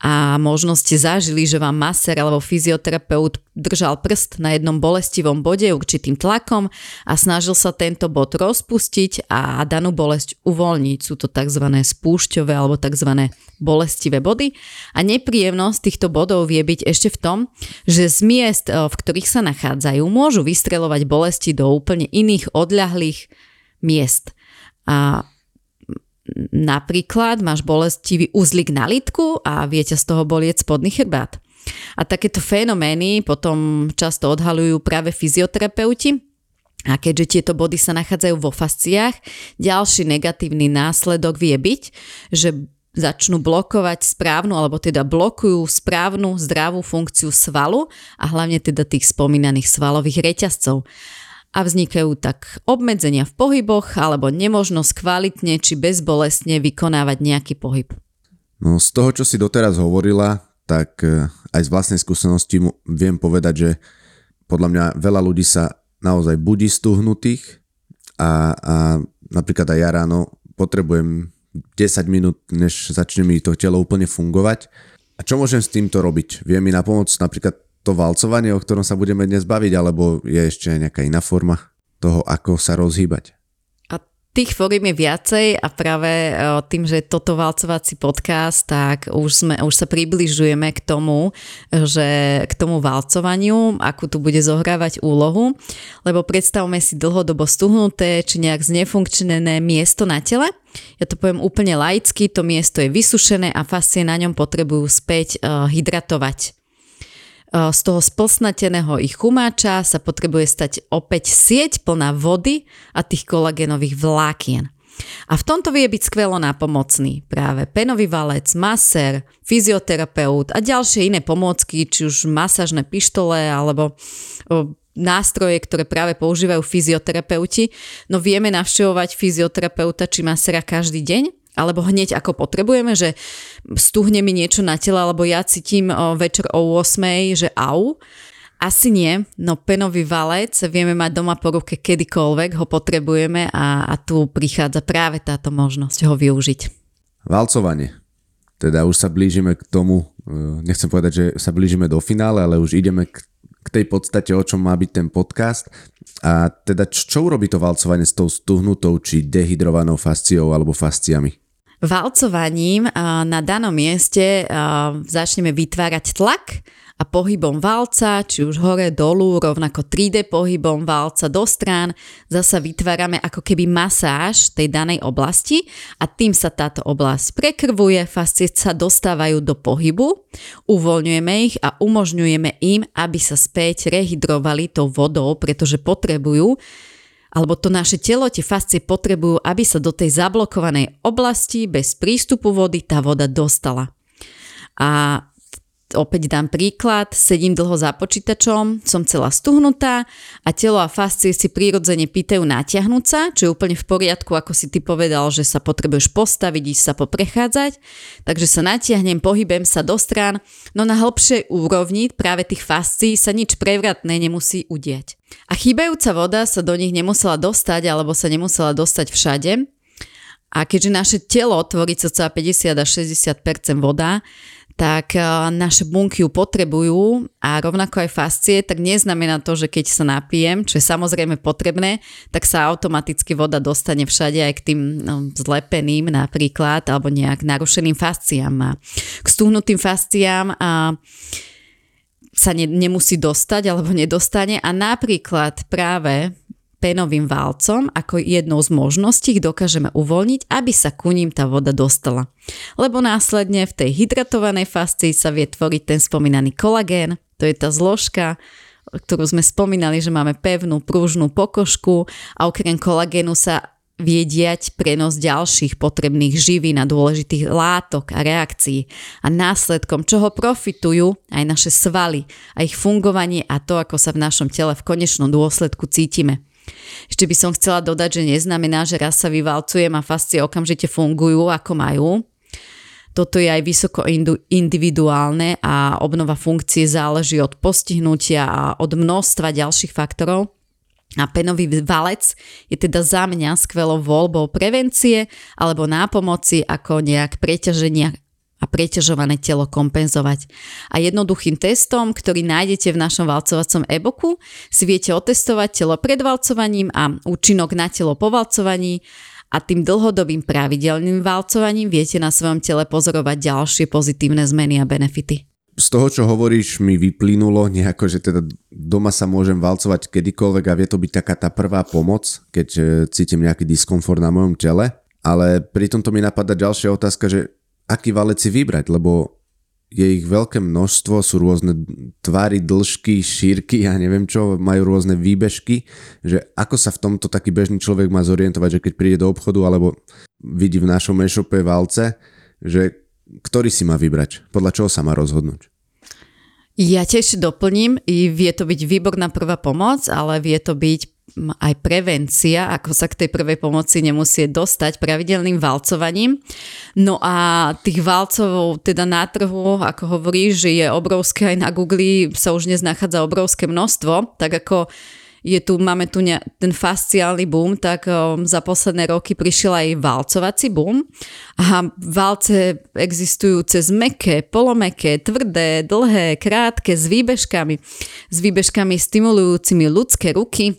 a možno ste zažili, že vám maser alebo fyzioterapeut držal prst na jednom bolestivom bode určitým tlakom a snažil sa tento bod rozpustiť a danú bolesť uvoľniť. Sú to tzv. spúšťové alebo tzv. bolestivé body. A nepríjemnosť týchto bodov vie byť ešte v tom, že z miest, v ktorých sa nachádzajú, môžu vystrelovať bolesti do úplne iných odľahlých miest. A Napríklad máš bolestivý uzlik na litku a viete z toho bolieť spodný chrbát. A takéto fenomény potom často odhalujú práve fyzioterapeuti, a keďže tieto body sa nachádzajú vo fasciách, ďalší negatívny následok vie byť, že začnú blokovať správnu, alebo teda blokujú správnu zdravú funkciu svalu a hlavne teda tých spomínaných svalových reťazcov a vznikajú tak obmedzenia v pohyboch alebo nemožnosť kvalitne či bezbolestne vykonávať nejaký pohyb. No z toho, čo si doteraz hovorila, tak e, aj z vlastnej skúsenosti viem povedať, že podľa mňa veľa ľudí sa naozaj budí stuhnutých a, a napríklad aj ja ráno potrebujem 10 minút, než začne mi to telo úplne fungovať. A čo môžem s týmto robiť? Vie mi na pomoc napríklad to valcovanie, o ktorom sa budeme dnes baviť, alebo je ešte nejaká iná forma toho, ako sa rozhýbať? Tých fóriem je viacej a práve e, tým, že je toto valcovací podcast, tak už, sme, už sa približujeme k tomu, že k tomu valcovaniu, akú tu bude zohrávať úlohu, lebo predstavme si dlhodobo stuhnuté či nejak znefunkčnené miesto na tele, ja to poviem úplne laicky, to miesto je vysušené a fascie na ňom potrebujú späť uh, hydratovať. Z toho splsnateného ich chumáča sa potrebuje stať opäť sieť plná vody a tých kolagénových vlákien. A v tomto vie byť skvelo nápomocný práve penový valec, maser, fyzioterapeut a ďalšie iné pomôcky, či už masážne pištole alebo nástroje, ktoré práve používajú fyzioterapeuti. No vieme navštevovať fyzioterapeuta či masera každý deň, alebo hneď ako potrebujeme, že stuhne mi niečo na tele, alebo ja cítim večer o 8, že au. Asi nie, no penový valec vieme mať doma po ruke kedykoľvek ho potrebujeme a, a tu prichádza práve táto možnosť ho využiť. Valcovanie. Teda už sa blížime k tomu, e, nechcem povedať, že sa blížime do finále, ale už ideme k, k tej podstate, o čom má byť ten podcast. A teda čo urobí to valcovanie s tou stuhnutou či dehydrovanou fasciou alebo fasciami? Valcovaním na danom mieste začneme vytvárať tlak a pohybom valca, či už hore, dolu, rovnako 3D pohybom valca do strán, zasa vytvárame ako keby masáž tej danej oblasti a tým sa táto oblasť prekrvuje, fascie sa dostávajú do pohybu, uvoľňujeme ich a umožňujeme im, aby sa späť rehydrovali tou vodou, pretože potrebujú alebo to naše telo, tie fascie potrebujú, aby sa do tej zablokovanej oblasti bez prístupu vody tá voda dostala. A opäť dám príklad, sedím dlho za počítačom, som celá stuhnutá a telo a fascie si prirodzene pýtajú natiahnuť sa, čo je úplne v poriadku, ako si ty povedal, že sa potrebuješ postaviť, ísť sa poprechádzať. Takže sa natiahnem, pohybem sa do strán, no na hĺbšej úrovni práve tých fascií sa nič prevratné nemusí udiať. A chýbajúca voda sa do nich nemusela dostať alebo sa nemusela dostať všade, a keďže naše telo tvorí cca 50 až 60% voda, tak eh, naše bunky ju potrebujú a rovnako aj fascie, tak neznamená to, že keď sa napijem, čo je samozrejme potrebné, tak sa automaticky voda dostane všade aj k tým no, zlepeným napríklad alebo nejak narušeným fasciám. A k stuhnutým fasciám a sa ne, nemusí dostať alebo nedostane a napríklad práve penovým válcom ako jednou z možností ich dokážeme uvoľniť, aby sa ku ním tá voda dostala. Lebo následne v tej hydratovanej fascii sa vie tvoriť ten spomínaný kolagén, to je tá zložka, ktorú sme spomínali, že máme pevnú, pružnú pokožku a okrem kolagénu sa vie diať prenos ďalších potrebných živín a dôležitých látok a reakcií a následkom čoho profitujú aj naše svaly a ich fungovanie a to, ako sa v našom tele v konečnom dôsledku cítime. Ešte by som chcela dodať, že neznamená, že raz sa vyvalcujem a fascie okamžite fungujú ako majú. Toto je aj vysoko individuálne a obnova funkcie záleží od postihnutia a od množstva ďalších faktorov. A penový valec je teda za mňa skvelou voľbou prevencie alebo nápomoci ako nejak preťaženia a preťažované telo kompenzovať. A jednoduchým testom, ktorý nájdete v našom valcovacom e-booku, si viete otestovať telo pred valcovaním a účinok na telo po valcovaní a tým dlhodobým pravidelným valcovaním viete na svojom tele pozorovať ďalšie pozitívne zmeny a benefity. Z toho, čo hovoríš, mi vyplynulo nejako, že teda doma sa môžem valcovať kedykoľvek a vie to byť taká tá prvá pomoc, keď e, cítim nejaký diskomfort na mojom tele. Ale pri tomto mi napadá ďalšia otázka, že aký valec si vybrať, lebo je ich veľké množstvo, sú rôzne tvary, dĺžky, šírky, ja neviem čo, majú rôzne výbežky, že ako sa v tomto taký bežný človek má zorientovať, že keď príde do obchodu alebo vidí v našom e-shope valce, že ktorý si má vybrať, podľa čoho sa má rozhodnúť. Ja tiež doplním, vie to byť výborná prvá pomoc, ale vie to byť aj prevencia, ako sa k tej prvej pomoci nemusí dostať pravidelným valcovaním. No a tých valcov teda na trhu, ako hovoríš, že je obrovské, aj na Google sa už dnes nachádza obrovské množstvo, tak ako je tu, máme tu ne, ten fasciálny boom, tak um, za posledné roky prišiel aj valcovací boom. A valce existujú cez meké, polomeké, tvrdé, dlhé, krátke, s výbežkami, s výbežkami stimulujúcimi ľudské ruky,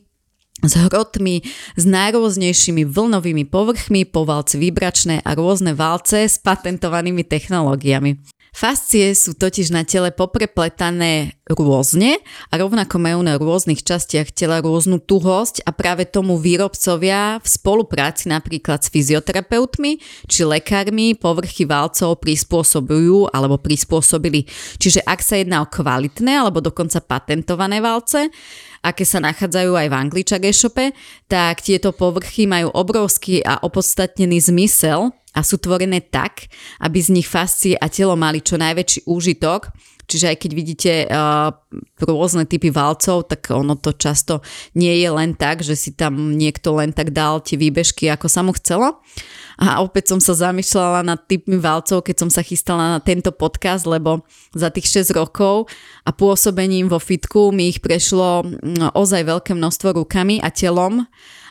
s hrotmi, s najrôznejšími vlnovými povrchmi, povalce vibračné a rôzne valce s patentovanými technológiami. Fascie sú totiž na tele poprepletané rôzne a rovnako majú na rôznych častiach tela rôznu tuhosť a práve tomu výrobcovia v spolupráci napríklad s fyzioterapeutmi či lekármi povrchy valcov prispôsobujú alebo prispôsobili. Čiže ak sa jedná o kvalitné alebo dokonca patentované valce, aké sa nachádzajú aj v Angličak e-shope, tak tieto povrchy majú obrovský a opodstatnený zmysel a sú tvorené tak, aby z nich fascie a telo mali čo najväčší úžitok. Čiže aj keď vidíte uh, rôzne typy valcov, tak ono to často nie je len tak, že si tam niekto len tak dal tie výbežky, ako sa mu chcelo. A opäť som sa zamýšľala nad typmi valcov, keď som sa chystala na tento podcast, lebo za tých 6 rokov a pôsobením vo fitku mi ich prešlo mm, ozaj veľké množstvo rukami a telom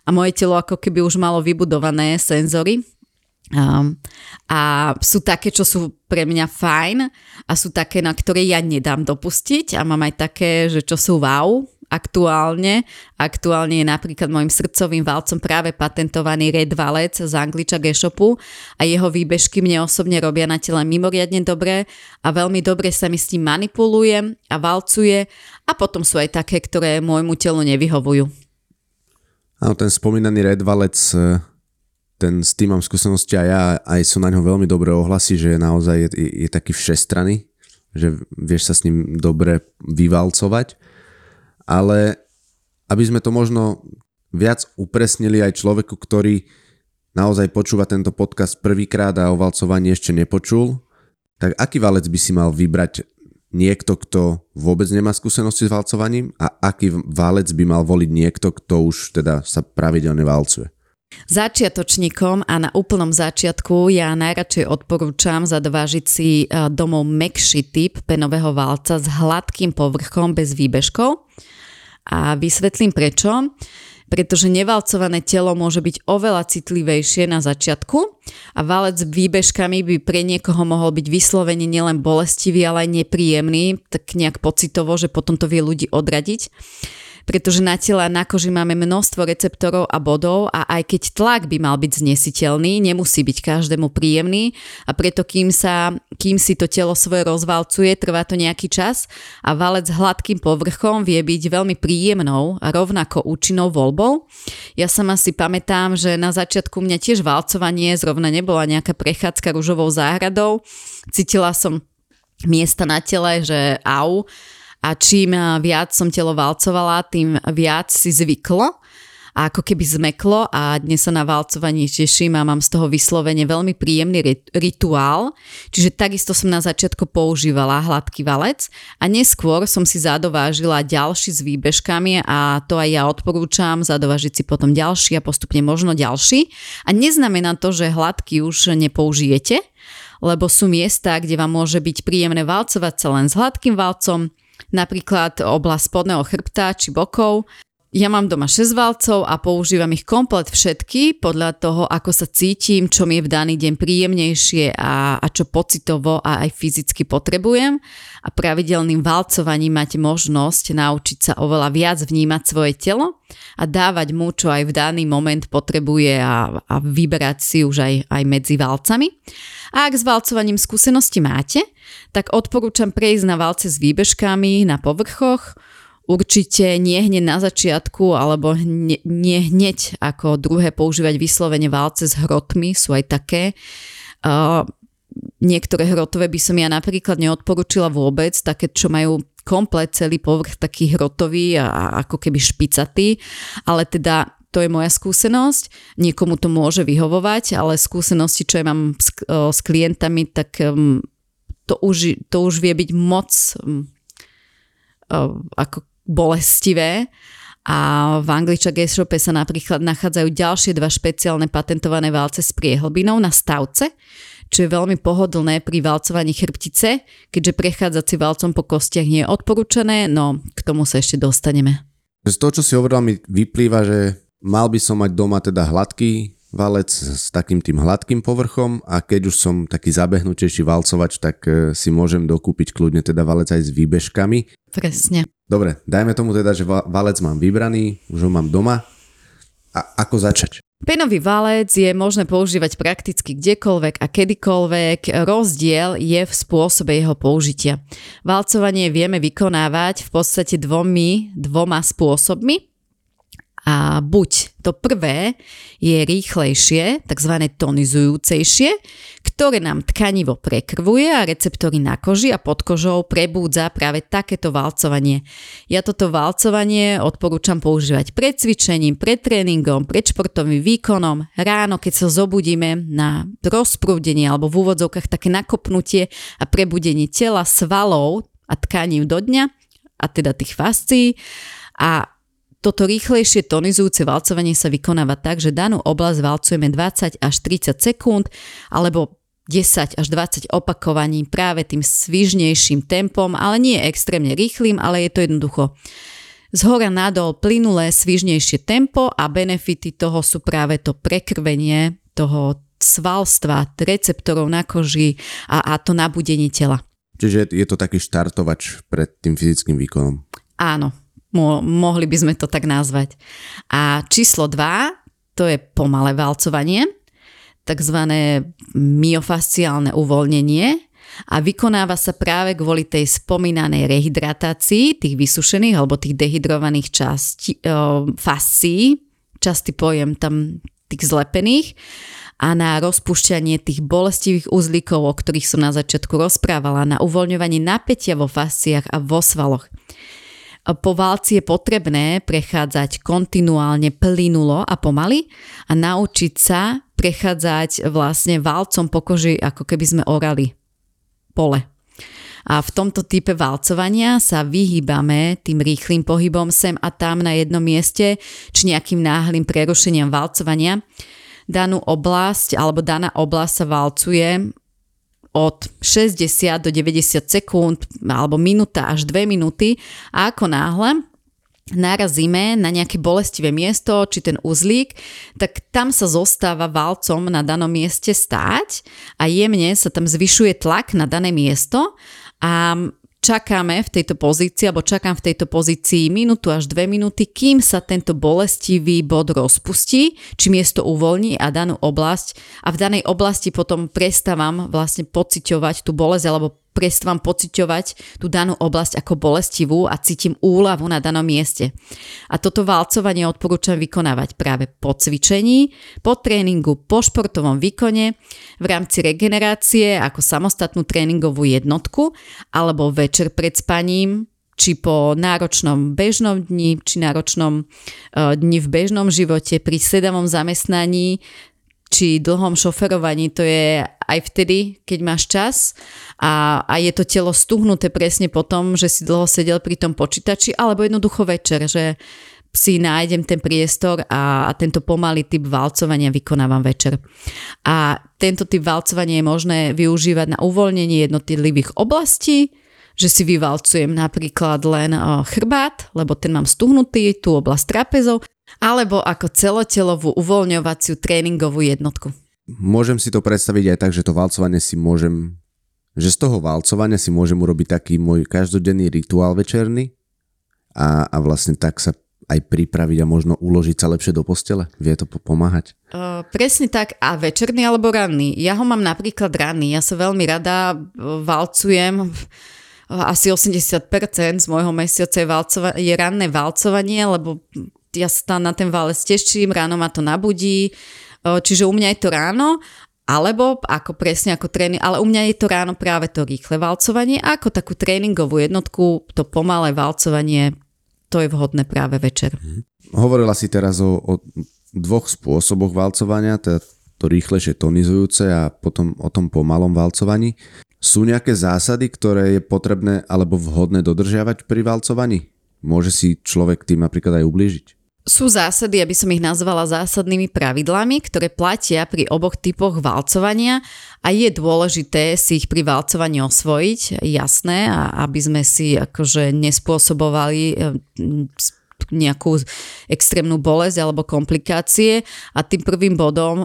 a moje telo ako keby už malo vybudované senzory Um, a sú také, čo sú pre mňa fajn a sú také, na ktoré ja nedám dopustiť a mám aj také, že čo sú wow aktuálne. Aktuálne je napríklad môjim srdcovým valcom práve patentovaný Red Valec z Angliča e-shopu a jeho výbežky mne osobne robia na tele mimoriadne dobre a veľmi dobre sa mi s tým manipuluje a valcuje a potom sú aj také, ktoré môjmu telu nevyhovujú. Áno, ten spomínaný Red Valec ten s tým mám skúsenosti a ja aj sú na ňo veľmi dobré ohlasy, že naozaj je, je, je taký všestrany, že vieš sa s ním dobre vyvalcovať, ale aby sme to možno viac upresnili aj človeku, ktorý naozaj počúva tento podcast prvýkrát a o valcovaní ešte nepočul, tak aký valec by si mal vybrať niekto, kto vôbec nemá skúsenosti s valcovaním a aký valec by mal voliť niekto, kto už teda sa pravidelne valcuje? Začiatočníkom a na úplnom začiatku ja najradšej odporúčam zadovážiť si e, domov mekší typ penového válca s hladkým povrchom bez výbežkov. A vysvetlím prečo. Pretože nevalcované telo môže byť oveľa citlivejšie na začiatku a válec s výbežkami by pre niekoho mohol byť vyslovene nielen bolestivý, ale aj nepríjemný, tak nejak pocitovo, že potom to vie ľudí odradiť pretože na tele a na koži máme množstvo receptorov a bodov a aj keď tlak by mal byť znesiteľný, nemusí byť každému príjemný a preto kým, sa, kým si to telo svoje rozvalcuje, trvá to nejaký čas a valec s hladkým povrchom vie byť veľmi príjemnou a rovnako účinnou voľbou. Ja sama si pamätám, že na začiatku mňa tiež valcovanie zrovna nebola nejaká prechádzka rúžovou záhradou. Cítila som miesta na tele, že au, a čím viac som telo valcovala, tým viac si zvyklo a ako keby zmeklo a dnes sa na valcovanie teším a mám z toho vyslovene veľmi príjemný rituál. Čiže takisto som na začiatku používala hladký valec a neskôr som si zadovážila ďalší s výbežkami a to aj ja odporúčam zadovážiť si potom ďalší a postupne možno ďalší. A neznamená to, že hladký už nepoužijete, lebo sú miesta, kde vám môže byť príjemné valcovať sa len s hladkým valcom, napríklad oblasť spodného chrbta či bokov. Ja mám doma 6 valcov a používam ich komplet všetky podľa toho, ako sa cítim, čo mi je v daný deň príjemnejšie a, a čo pocitovo a aj fyzicky potrebujem. A pravidelným valcovaním máte možnosť naučiť sa oveľa viac vnímať svoje telo a dávať mu, čo aj v daný moment potrebuje a, a vyberať si už aj, aj medzi valcami. A ak s valcovaním skúsenosti máte, tak odporúčam prejsť na valce s výbežkami na povrchoch, určite nie hneď na začiatku, alebo nie, nie hneď ako druhé používať vyslovene valce s hrotmi, sú aj také. Uh, niektoré hrotové by som ja napríklad neodporúčila vôbec, také, čo majú komplet celý povrch taký hrotový a, ako keby špicatý, ale teda to je moja skúsenosť. Niekomu to môže vyhovovať, ale skúsenosti, čo ja mám s, o, s klientami, tak um, to, už, to už vie byť moc um, ako bolestivé. A v Angličak e-shope sa napríklad nachádzajú ďalšie dva špeciálne patentované válce s priehlbinou na stavce, čo je veľmi pohodlné pri valcovaní chrbtice, keďže prechádzať si valcom po kostiach nie je odporúčané, no k tomu sa ešte dostaneme. Z toho, čo si hovorila, mi vyplýva, že Mal by som mať doma teda hladký valec s takým tým hladkým povrchom a keď už som taký zabehnutejší valcovač, tak e, si môžem dokúpiť kľudne teda valec aj s výbežkami. Presne. Dobre, dajme tomu teda, že valec mám vybraný, už ho mám doma. A ako začať? Penový valec je možné používať prakticky kdekoľvek a kedykoľvek. Rozdiel je v spôsobe jeho použitia. Valcovanie vieme vykonávať v podstate dvomi, dvoma spôsobmi. A buď to prvé je rýchlejšie, tzv. tonizujúcejšie, ktoré nám tkanivo prekrvuje a receptory na koži a pod kožou prebúdza práve takéto valcovanie. Ja toto valcovanie odporúčam používať pred cvičením, pred tréningom, pred športovým výkonom, ráno, keď sa zobudíme na rozprúdenie alebo v úvodzovkách také nakopnutie a prebudenie tela, svalov a tkaní do dňa, a teda tých fascií. A toto rýchlejšie tonizujúce valcovanie sa vykonáva tak, že danú oblasť valcujeme 20 až 30 sekúnd alebo 10 až 20 opakovaní práve tým svižnejším tempom, ale nie extrémne rýchlým, ale je to jednoducho z hora nadol plynulé, svižnejšie tempo a benefity toho sú práve to prekrvenie toho svalstva, receptorov na koži a, a to nabudenie tela. Čiže je to taký štartovač pred tým fyzickým výkonom. Áno, Mo- mohli by sme to tak nazvať. A číslo 2, to je pomalé valcovanie, takzvané myofasciálne uvoľnenie a vykonáva sa práve kvôli tej spomínanej rehydratácii tých vysušených alebo tých dehydrovaných časti, fascií, častý pojem tam tých zlepených a na rozpúšťanie tých bolestivých uzlíkov, o ktorých som na začiatku rozprávala, na uvoľňovanie napätia vo fasciách a vo svaloch. Po válci je potrebné prechádzať kontinuálne plynulo a pomaly a naučiť sa prechádzať vlastne válcom po koži, ako keby sme orali pole. A v tomto type valcovania sa vyhýbame tým rýchlým pohybom sem a tam na jednom mieste, či nejakým náhlým prerušeniam valcovania. Danú oblasť alebo daná oblasť sa valcuje od 60 do 90 sekúnd alebo minúta až 2 minúty. A ako náhle narazíme na nejaké bolestivé miesto, či ten uzlík, tak tam sa zostáva valcom na danom mieste stáť a jemne sa tam zvyšuje tlak na dané miesto. A čakáme v tejto pozícii, alebo čakám v tejto pozícii minútu až dve minúty, kým sa tento bolestivý bod rozpustí, či miesto uvoľní a danú oblasť. A v danej oblasti potom prestávam vlastne pociťovať tú bolesť alebo prestávam pociťovať tú danú oblasť ako bolestivú a cítim úľavu na danom mieste. A toto valcovanie odporúčam vykonávať práve po cvičení, po tréningu, po športovom výkone, v rámci regenerácie ako samostatnú tréningovú jednotku alebo večer pred spaním, či po náročnom bežnom dni, či náročnom uh, dni v bežnom živote, pri sedavom zamestnaní, či dlhom šoferovaní, to je aj vtedy, keď máš čas a, a je to telo stuhnuté presne po že si dlho sedel pri tom počítači, alebo jednoducho večer, že si nájdem ten priestor a, a tento pomalý typ valcovania vykonávam večer. A tento typ valcovania je možné využívať na uvoľnenie jednotlivých oblastí, že si vyvalcujem napríklad len chrbát, lebo ten mám stuhnutý, tú oblasť trapezov, alebo ako celotelovú uvoľňovaciu tréningovú jednotku. Môžem si to predstaviť aj tak, že to valcovanie si môžem, že z toho valcovania si môžem urobiť taký môj každodenný rituál večerný a, a vlastne tak sa aj pripraviť a možno uložiť sa lepšie do postele? Vie to pomáhať? Uh, presne tak. A večerný alebo ranný? Ja ho mám napríklad ranný. Ja sa veľmi rada valcujem asi 80% z môjho mesiaca je, valcova- je ranné valcovanie, lebo ja sa na ten válec teším, ráno ma to nabudí, čiže u mňa je to ráno, alebo ako presne ako tréning, ale u mňa je to ráno práve to rýchle valcovanie a ako takú tréningovú jednotku, to pomalé valcovanie, to je vhodné práve večer. Mhm. Hovorila si teraz o, o dvoch spôsoboch valcovania, teda to rýchlejšie tonizujúce a potom o tom pomalom valcovaní. Sú nejaké zásady, ktoré je potrebné alebo vhodné dodržiavať pri valcovaní? Môže si človek tým napríklad aj ublížiť? Sú zásady, aby som ich nazvala zásadnými pravidlami, ktoré platia pri oboch typoch valcovania a je dôležité si ich pri valcovaní osvojiť, jasné, a aby sme si akože nespôsobovali e, nejakú extrémnu bolesť alebo komplikácie. A tým prvým bodom,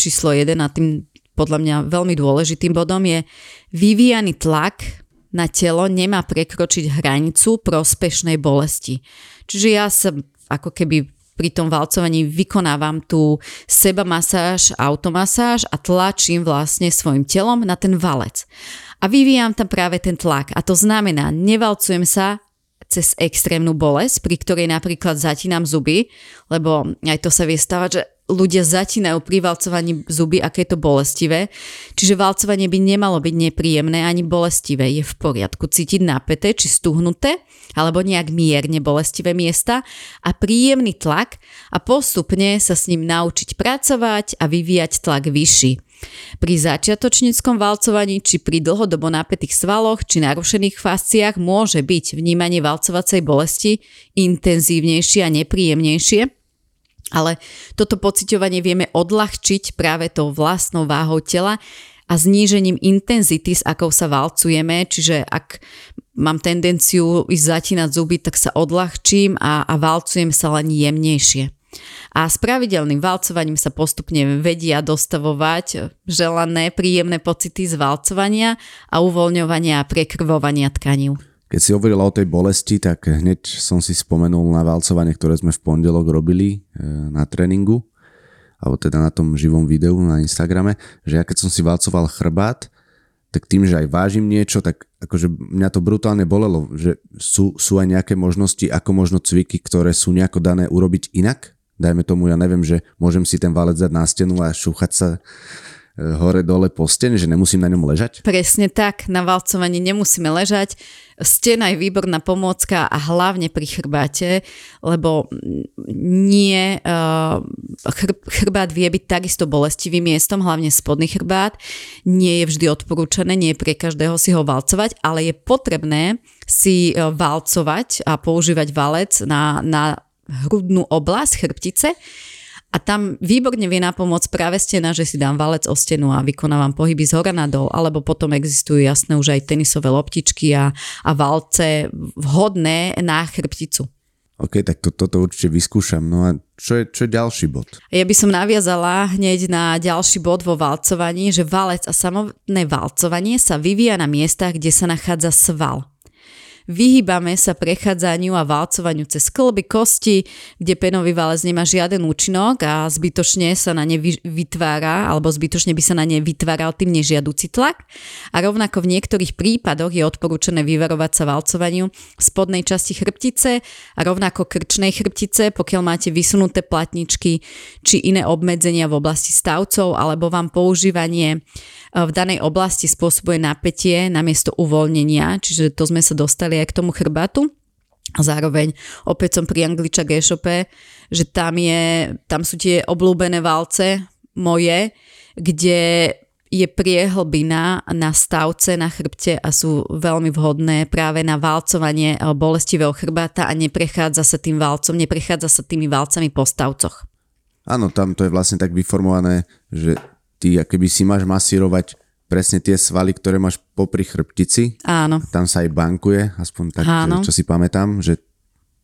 číslo 1 a tým podľa mňa veľmi dôležitým bodom je vyvíjaný tlak na telo nemá prekročiť hranicu prospešnej bolesti. Čiže ja sa ako keby pri tom valcovaní vykonávam tú seba masáž, automasáž a tlačím vlastne svojim telom na ten valec. A vyvíjam tam práve ten tlak. A to znamená, nevalcujem sa cez extrémnu bolesť, pri ktorej napríklad zatínam zuby, lebo aj to sa vie stávať, že ľudia zatínajú pri valcovaní zuby, aké je to bolestivé. Čiže valcovanie by nemalo byť nepríjemné ani bolestivé. Je v poriadku cítiť napäté či stuhnuté alebo nejak mierne bolestivé miesta a príjemný tlak a postupne sa s ním naučiť pracovať a vyvíjať tlak vyšší. Pri začiatočníckom valcovaní či pri dlhodobo napätých svaloch či narušených fasciách môže byť vnímanie valcovacej bolesti intenzívnejšie a nepríjemnejšie, ale toto pociťovanie vieme odľahčiť práve tou vlastnou váhou tela a znížením intenzity, s akou sa valcujeme, čiže ak mám tendenciu ísť zatínať zuby, tak sa odľahčím a, a valcujem sa len jemnejšie. A s pravidelným valcovaním sa postupne vedia dostavovať želané príjemné pocity z valcovania a uvoľňovania a prekrvovania tkaní. Keď si hovorila o tej bolesti, tak hneď som si spomenul na valcovanie, ktoré sme v pondelok robili e, na tréningu, alebo teda na tom živom videu na Instagrame, že ja keď som si valcoval chrbát, tak tým, že aj vážim niečo, tak akože mňa to brutálne bolelo, že sú, sú aj nejaké možnosti, ako možno cviky, ktoré sú nejako dané urobiť inak. Dajme tomu, ja neviem, že môžem si ten valec dať na stenu a šúchať sa hore-dole po stene, že nemusím na ňom ležať? Presne tak, na valcovaní nemusíme ležať. Stena je výborná pomôcka a hlavne pri chrbáte, lebo nie, chr, chrbát vie byť takisto bolestivým miestom, hlavne spodný chrbát. Nie je vždy odporúčané, nie je pre každého si ho valcovať, ale je potrebné si e, valcovať a používať valec na, na hrudnú oblasť chrbtice, a tam výborne vie napomôcť práve stena, že si dám valec o stenu a vykonávam pohyby z hora nadol, alebo potom existujú jasné už aj tenisové loptičky a, a valce vhodné na chrbticu. OK, tak to, toto určite vyskúšam. No a čo je, čo je ďalší bod? Ja by som naviazala hneď na ďalší bod vo valcovaní, že valec a samotné valcovanie sa vyvíja na miestach, kde sa nachádza sval. Vyhýbame sa prechádzaniu a valcovaniu cez klby kosti, kde penový valec nemá žiaden účinok a zbytočne sa na ne vytvára, alebo zbytočne by sa na ne vytváral tým nežiaduci tlak. A rovnako v niektorých prípadoch je odporúčané vyvarovať sa valcovaniu spodnej časti chrbtice a rovnako krčnej chrbtice, pokiaľ máte vysunuté platničky či iné obmedzenia v oblasti stavcov alebo vám používanie v danej oblasti spôsobuje napätie namiesto uvoľnenia, čiže to sme sa dostali aj k tomu chrbatu. A zároveň opäť som pri Angličak e-shope, že tam, je, tam sú tie oblúbené valce moje, kde je priehlbina na stavce na chrbte a sú veľmi vhodné práve na valcovanie bolestivého chrbáta a neprechádza sa tým valcom, neprechádza sa tými valcami po stavcoch. Áno, tam to je vlastne tak vyformované, že ty keby si máš masírovať presne tie svaly, ktoré máš popri chrbtici. Áno. Tam sa aj bankuje, aspoň tak, Áno. čo si pamätám, že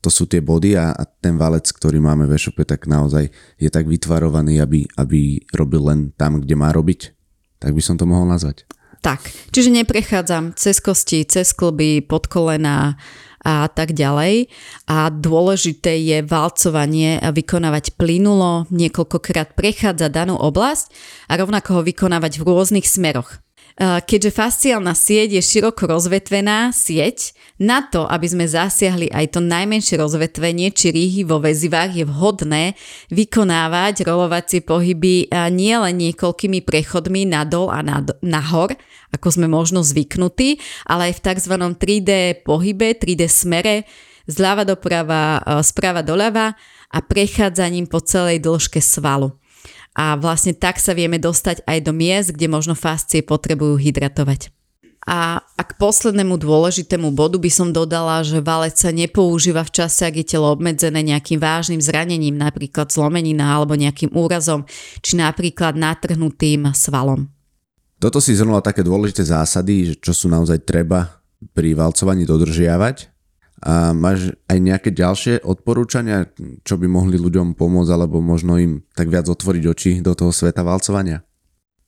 to sú tie body a, a ten valec, ktorý máme v e-shope, tak naozaj je tak vytvarovaný, aby, aby robil len tam, kde má robiť. Tak by som to mohol nazvať. Tak, čiže neprechádzam cez kosti, cez klby, pod kolena, a tak ďalej. A dôležité je valcovanie a vykonávať plynulo, niekoľkokrát prechádza danú oblasť a rovnako ho vykonávať v rôznych smeroch. Keďže fasciálna sieť je široko rozvetvená sieť, na to, aby sme zasiahli aj to najmenšie rozvetvenie či rýhy vo väzivách, je vhodné vykonávať rolovacie pohyby nielen niekoľkými prechodmi nadol a nad, nahor, ako sme možno zvyknutí, ale aj v tzv. 3D pohybe, 3D smere, zľava doprava, sprava doľava a prechádzaním po celej dĺžke svalu a vlastne tak sa vieme dostať aj do miest, kde možno fascie potrebujú hydratovať. A, a k poslednému dôležitému bodu by som dodala, že valec sa nepoužíva v čase, ak je telo obmedzené nejakým vážnym zranením, napríklad zlomenina alebo nejakým úrazom, či napríklad natrhnutým svalom. Toto si zhrnula také dôležité zásady, čo sú naozaj treba pri valcovaní dodržiavať a máš aj nejaké ďalšie odporúčania, čo by mohli ľuďom pomôcť alebo možno im tak viac otvoriť oči do toho sveta valcovania?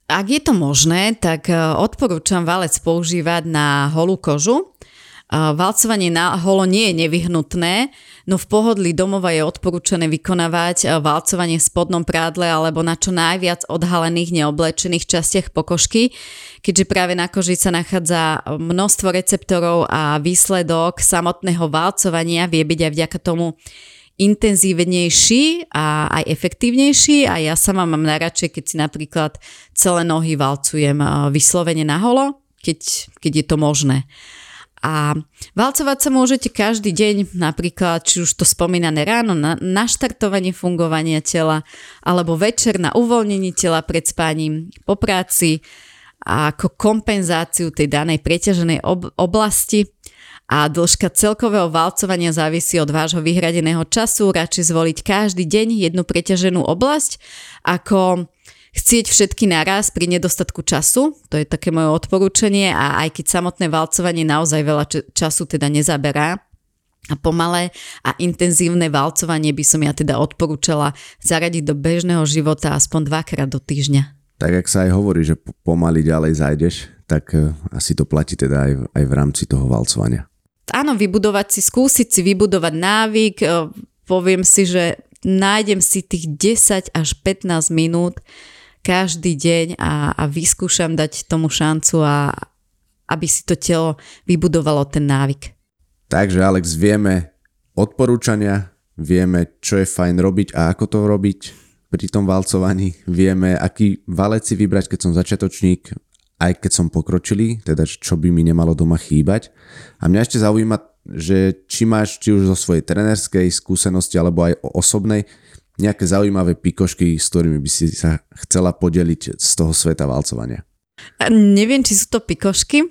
Ak je to možné, tak e, odporúčam valec používať na holú kožu Valcovanie na holo nie je nevyhnutné, no v pohodlí domova je odporúčané vykonávať valcovanie v spodnom prádle alebo na čo najviac odhalených neoblečených častiach pokožky, keďže práve na koži sa nachádza množstvo receptorov a výsledok samotného valcovania vie byť aj vďaka tomu intenzívnejší a aj efektívnejší a ja sama mám najradšej, keď si napríklad celé nohy valcujem vyslovene na holo, keď, keď je to možné. A valcovať sa môžete každý deň, napríklad, či už to spomínané ráno na naštartovanie fungovania tela, alebo večer na uvoľnenie tela pred spaním, po práci, a ako kompenzáciu tej danej preťaženej ob- oblasti. A dĺžka celkového valcovania závisí od vášho vyhradeného času. Radšej zvoliť každý deň jednu preťaženú oblasť, ako chcieť všetky naraz pri nedostatku času, to je také moje odporúčanie a aj keď samotné valcovanie naozaj veľa času teda nezaberá, a pomalé a intenzívne valcovanie by som ja teda odporúčala zaradiť do bežného života aspoň dvakrát do týždňa. Tak ak sa aj hovorí, že pomaly ďalej zajdeš, tak e, asi to platí teda aj, aj v rámci toho valcovania. Áno, vybudovať si, skúsiť si vybudovať návyk, e, poviem si, že nájdem si tých 10 až 15 minút, každý deň a, a vyskúšam dať tomu šancu a aby si to telo vybudovalo ten návyk. Takže Alex, vieme odporúčania, vieme, čo je fajn robiť a ako to robiť pri tom valcovaní, vieme, aký valec si vybrať, keď som začiatočník, aj keď som pokročilý, teda čo by mi nemalo doma chýbať. A mňa ešte zaujíma, že či máš či už zo svojej trenerskej skúsenosti alebo aj osobnej nejaké zaujímavé pikošky, s ktorými by si sa chcela podeliť z toho sveta valcovania? Neviem, či sú to pikošky,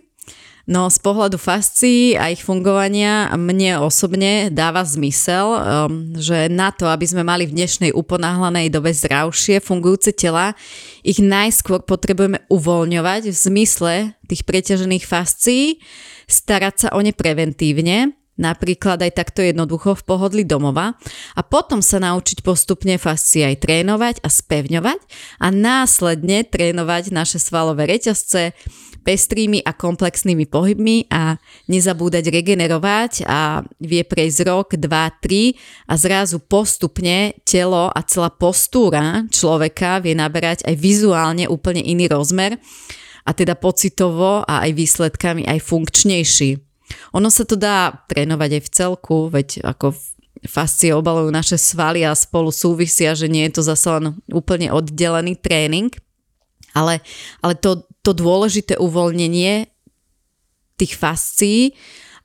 no z pohľadu fascií a ich fungovania mne osobne dáva zmysel, že na to, aby sme mali v dnešnej uponáhlanej dobe zdravšie fungujúce tela, ich najskôr potrebujeme uvoľňovať v zmysle tých preťažených fascií, starať sa o ne preventívne napríklad aj takto jednoducho v pohodli domova a potom sa naučiť postupne fascie aj trénovať a spevňovať a následne trénovať naše svalové reťazce pestrými a komplexnými pohybmi a nezabúdať regenerovať a vie prejsť rok, dva, tri a zrazu postupne telo a celá postúra človeka vie naberať aj vizuálne úplne iný rozmer a teda pocitovo a aj výsledkami aj funkčnejší. Ono sa to dá trénovať aj v celku, veď ako fascie obalujú naše svaly a spolu súvisia, že nie je to zase len úplne oddelený tréning, ale, ale to, to dôležité uvoľnenie tých fascií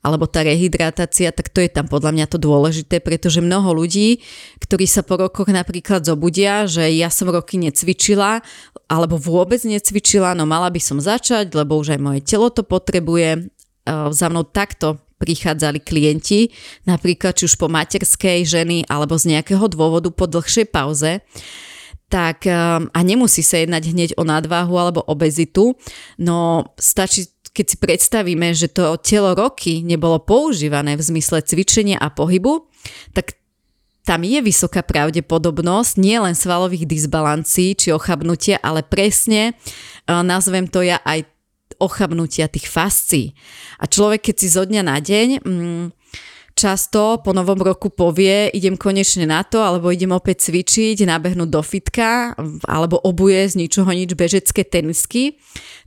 alebo tá rehydratácia, tak to je tam podľa mňa to dôležité, pretože mnoho ľudí, ktorí sa po rokoch napríklad zobudia, že ja som roky necvičila, alebo vôbec necvičila, no mala by som začať, lebo už aj moje telo to potrebuje za mnou takto prichádzali klienti, napríklad či už po materskej ženy alebo z nejakého dôvodu po dlhšej pauze, tak eh, a nemusí sa jednať hneď o nadváhu alebo obezitu, no stačí keď si predstavíme, že to telo roky nebolo používané v zmysle cvičenia a pohybu, tak tam je vysoká pravdepodobnosť nielen svalových disbalancí či ochabnutia, ale presne, eh, nazvem to ja aj ochabnutia tých fascí. A človek, keď si zo dňa na deň mm, často po novom roku povie, idem konečne na to, alebo idem opäť cvičiť, nabehnúť do fitka, alebo obuje z ničoho nič bežecké tenisky,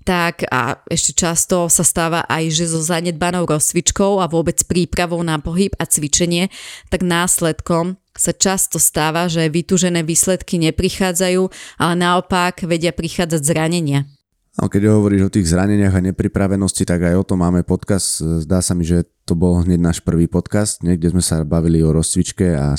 tak a ešte často sa stáva aj, že so zanedbanou rozcvičkou a vôbec prípravou na pohyb a cvičenie, tak následkom sa často stáva, že vytúžené výsledky neprichádzajú, ale naopak vedia prichádzať zranenia. No, keď hovoríš o tých zraneniach a nepripravenosti, tak aj o tom máme podcast. Zdá sa mi, že to bol hneď náš prvý podcast, nie? kde sme sa bavili o rozcvičke a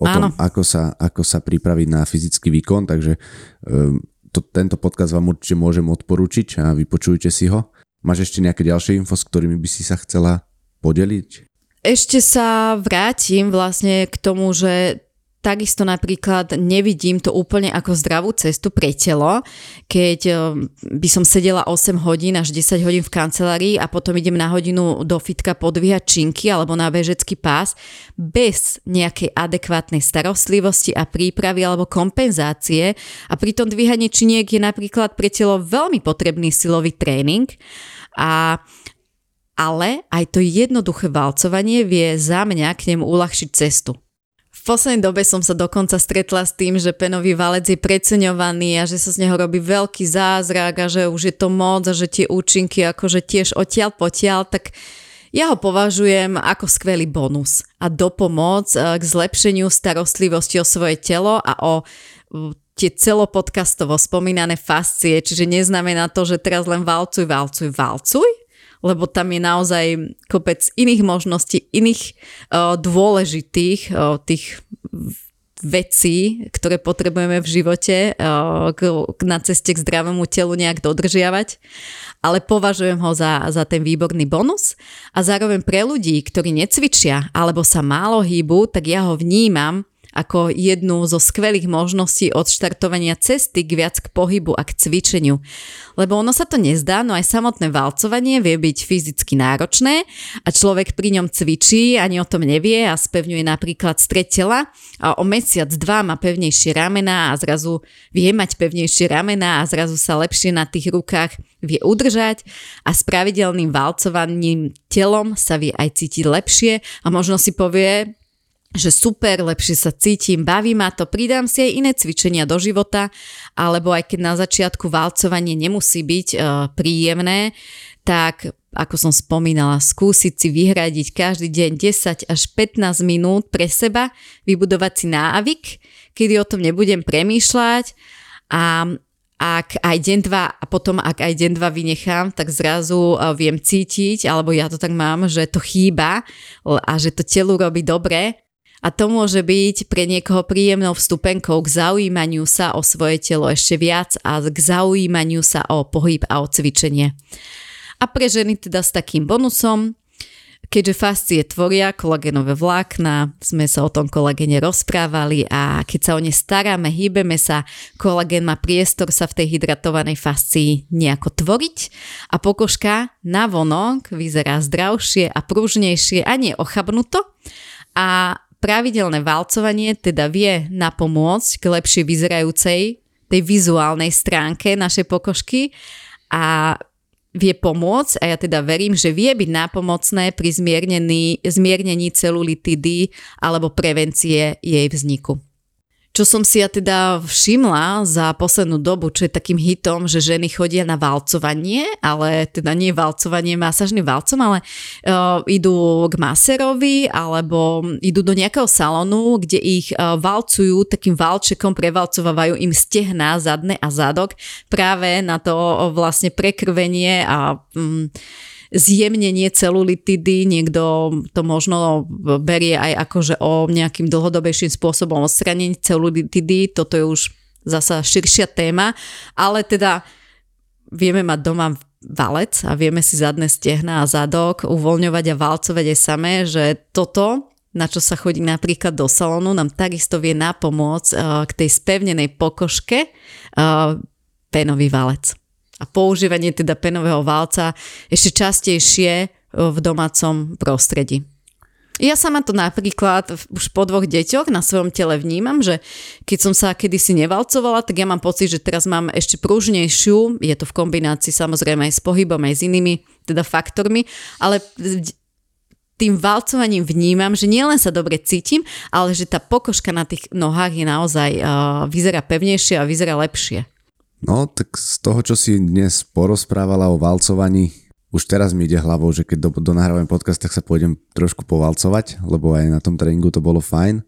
o Áno. tom, ako sa, ako sa pripraviť na fyzický výkon, takže um, to, tento podcast vám určite môžem odporúčiť a vypočujte si ho. Máš ešte nejaké ďalšie info, s ktorými by si sa chcela podeliť? Ešte sa vrátim vlastne k tomu, že Takisto napríklad nevidím to úplne ako zdravú cestu pre telo, keď eh, by som sedela 8 hodín až 10 hodín v kancelárii a potom idem na hodinu do fitka podvíhať činky alebo na bežecký pás bez nejakej adekvátnej starostlivosti a prípravy alebo kompenzácie a pri tom dvíhaní činiek je napríklad pre telo veľmi potrebný silový tréning a ale aj to jednoduché valcovanie vie za mňa k nemu uľahčiť cestu. V poslednej dobe som sa dokonca stretla s tým, že penový valec je preceňovaný a že sa z neho robí veľký zázrak a že už je to moc a že tie účinky akože tiež odtiaľ potiaľ, tak ja ho považujem ako skvelý bonus a dopomoc eh, k zlepšeniu starostlivosti o svoje telo a o tie celopodcastovo spomínané fascie, čiže neznamená to, že teraz len valcuj, valcuj, valcuj, lebo tam je naozaj kopec iných možností, iných uh, dôležitých uh, tých vecí, ktoré potrebujeme v živote k, na ceste k zdravému telu nejak dodržiavať, ale považujem ho za, za ten výborný bonus. A zároveň pre ľudí, ktorí necvičia alebo sa málo hýbu, tak ja ho vnímam ako jednu zo skvelých možností odštartovania cesty k viac k pohybu a k cvičeniu. Lebo ono sa to nezdá, no aj samotné valcovanie vie byť fyzicky náročné a človek pri ňom cvičí, ani o tom nevie a spevňuje napríklad stred tela a o mesiac, dva má pevnejšie ramena a zrazu vie mať pevnejšie ramena a zrazu sa lepšie na tých rukách vie udržať a s pravidelným valcovaním telom sa vie aj cítiť lepšie a možno si povie, že super, lepšie sa cítim, baví ma to, pridám si aj iné cvičenia do života, alebo aj keď na začiatku valcovanie nemusí byť uh, príjemné, tak ako som spomínala, skúsiť si vyhradiť každý deň 10 až 15 minút pre seba, vybudovať si návyk, kedy o tom nebudem premýšľať a ak aj deň dva a potom ak aj deň dva vynechám, tak zrazu e, viem cítiť, alebo ja to tak mám, že to chýba a že to telu robí dobre a to môže byť pre niekoho príjemnou vstupenkou k zaujímaniu sa o svoje telo ešte viac a k zaujímaniu sa o pohyb a o cvičenie. A pre ženy teda s takým bonusom, keďže fascie tvoria kolagénové vlákna, sme sa o tom kolagene rozprávali a keď sa o ne staráme, hýbeme sa, kolagén má priestor sa v tej hydratovanej fascii nejako tvoriť a pokožka na vonok vyzerá zdravšie a pružnejšie a nie ochabnuto a Pravidelné valcovanie teda vie napomôcť k lepšie vyzerajúcej tej vizuálnej stránke našej pokožky a vie pomôcť a ja teda verím, že vie byť nápomocné pri zmiernení celulitidy alebo prevencie jej vzniku. Čo som si ja teda všimla za poslednú dobu, čo je takým hitom, že ženy chodia na valcovanie, ale teda nie valcovanie masážnym valcom, ale uh, idú k maserovi alebo idú do nejakého salónu, kde ich uh, valcujú takým valčekom, prevalcovávajú im stehná, zadné a zadok práve na to uh, vlastne prekrvenie a um, zjemnenie celulitidy, niekto to možno berie aj akože o nejakým dlhodobejším spôsobom odstranenie celulitidy, toto je už zasa širšia téma, ale teda vieme mať doma valec a vieme si zadné stehna a zadok uvoľňovať a valcovať aj samé, že toto na čo sa chodí napríklad do salónu, nám takisto vie napomôcť uh, k tej spevnenej pokožke uh, penový valec a používanie teda penového válca ešte častejšie e, v domácom prostredí. Ja sama to napríklad už po dvoch deťoch na svojom tele vnímam, že keď som sa kedysi nevalcovala, tak ja mám pocit, že teraz mám ešte pružnejšiu, je to v kombinácii samozrejme aj s pohybom, aj s inými teda faktormi, ale tým valcovaním vnímam, že nielen sa dobre cítim, ale že tá pokožka na tých nohách je naozaj, uh, vyzerá pevnejšie a vyzerá lepšie. No, tak z toho, čo si dnes porozprávala o valcovaní, už teraz mi ide hlavou, že keď do, podcast, tak sa pôjdem trošku povalcovať, lebo aj na tom tréningu to bolo fajn.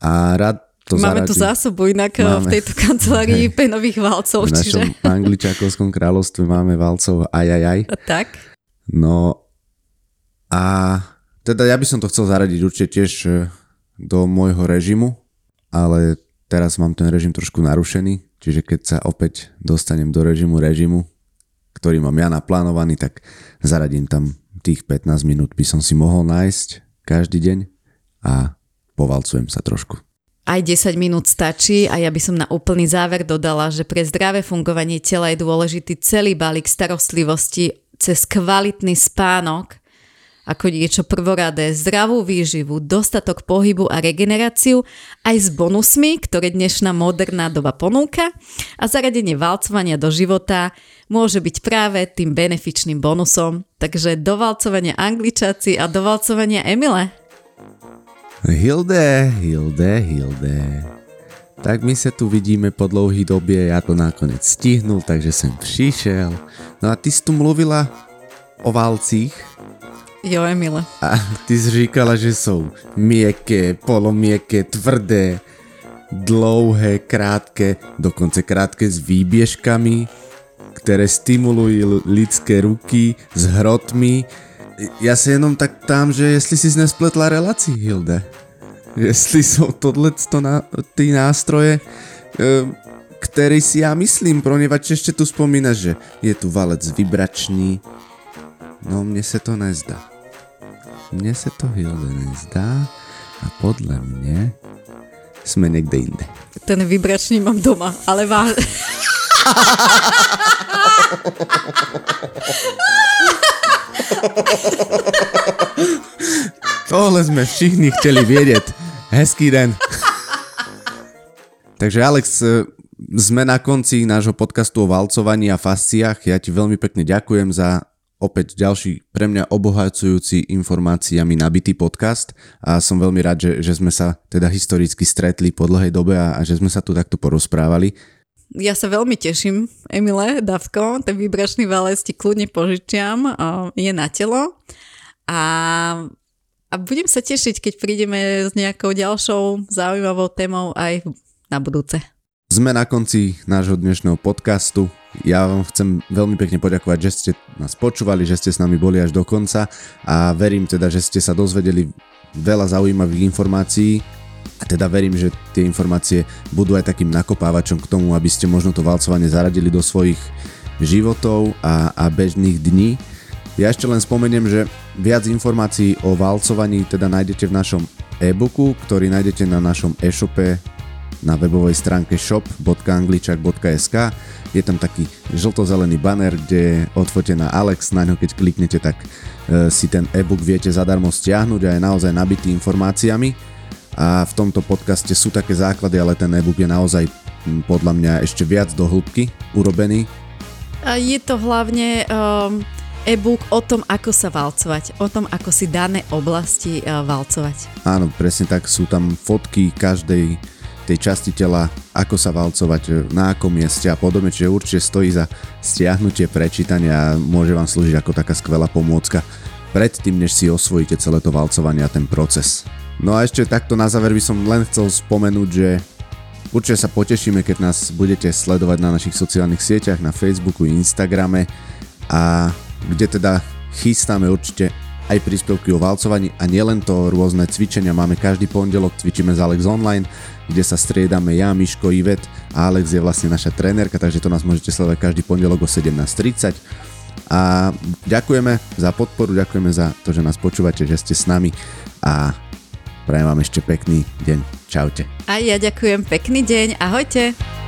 A rád to Máme zaradím. tu zásobu inak eh, máme, v tejto kancelárii hej, penových valcov. V našom čiže... angličakovskom kráľovstve máme valcov aj, aj, aj. Tak. No a teda ja by som to chcel zaradiť určite tiež eh, do môjho režimu, ale teraz mám ten režim trošku narušený, Čiže keď sa opäť dostanem do režimu režimu, ktorý mám ja naplánovaný, tak zaradím tam tých 15 minút by som si mohol nájsť každý deň a povalcujem sa trošku. Aj 10 minút stačí a ja by som na úplný záver dodala, že pre zdravé fungovanie tela je dôležitý celý balík starostlivosti cez kvalitný spánok ako niečo prvoradé, zdravú výživu, dostatok pohybu a regeneráciu, aj s bonusmi, ktoré dnešná moderná doba ponúka a zaradenie valcovania do života môže byť práve tým benefičným bonusom. Takže dovalcovanie angličáci a dovalcovanie Emile. Hilde, Hilde, Hilde. Tak my sa tu vidíme po dlouhý dobie, ja to nakoniec stihnul, takže som přišel. No a ty si tu mluvila o valcích, Jo, Emile. A ty si říkala, že jsou mieké, polomieké, tvrdé, dlouhé, krátké, dokonce krátké s výběžkami, které stimulují lidské ruky s hrotmi. Ja sa jenom tak tam, že jestli si nespletla relací, Hilde. Jestli jsou tohle na, ty nástroje, který si ja myslím, ponieważ ešte tu spomínaš, že je tu valec vibračný. No mne sa to nezdá. Mne sa to Hilde nezdá a podľa mne sme niekde inde. Ten vibračný mám doma, ale vá... Tohle sme všichni chceli vedieť. Hezký den. Takže Alex, e, sme na konci nášho podcastu o valcovaní a fasciách. Ja ti veľmi pekne ďakujem za opäť ďalší pre mňa obohacujúci informáciami nabitý podcast a som veľmi rád, že, že sme sa teda historicky stretli po dlhej dobe a, a že sme sa tu takto porozprávali. Ja sa veľmi teším, Emile, Davko, ten výbračný valec ti kľudne požičiam, je na telo a, a budem sa tešiť, keď prídeme s nejakou ďalšou zaujímavou témou aj na budúce. Sme na konci nášho dnešného podcastu. Ja vám chcem veľmi pekne poďakovať, že ste nás počúvali, že ste s nami boli až do konca a verím teda, že ste sa dozvedeli veľa zaujímavých informácií a teda verím, že tie informácie budú aj takým nakopávačom k tomu, aby ste možno to valcovanie zaradili do svojich životov a, a bežných dní. Ja ešte len spomeniem, že viac informácií o valcovaní teda nájdete v našom e-booku, ktorý nájdete na našom e-shope na webovej stránke shop.angličak.sk je tam taký žlto-zelený banner, kde je odfotená Alex, na ňo keď kliknete, tak e, si ten e-book viete zadarmo stiahnuť a je naozaj nabitý informáciami. A v tomto podcaste sú také základy, ale ten e-book je naozaj podľa mňa ešte viac do hĺbky urobený. A je to hlavne um, e-book o tom, ako sa valcovať, o tom, ako si dané oblasti uh, valcovať. Áno, presne tak, sú tam fotky každej tej časti tela, ako sa valcovať, na akom mieste a podobne, čiže určite stojí za stiahnutie, prečítania a môže vám slúžiť ako taká skvelá pomôcka predtým, než si osvojíte celé to valcovanie a ten proces. No a ešte takto na záver by som len chcel spomenúť, že určite sa potešíme, keď nás budete sledovať na našich sociálnych sieťach, na Facebooku, Instagrame a kde teda chystáme určite aj príspevky o valcovaní a nielen to, rôzne cvičenia máme každý pondelok, cvičíme z Alex Online, kde sa striedame ja, Miško, Ivet a Alex je vlastne naša trénerka, takže to nás môžete sledovať každý pondelok o 17.30. A ďakujeme za podporu, ďakujeme za to, že nás počúvate, že ste s nami a prajem vám ešte pekný deň. Čaute. A ja ďakujem, pekný deň, ahojte.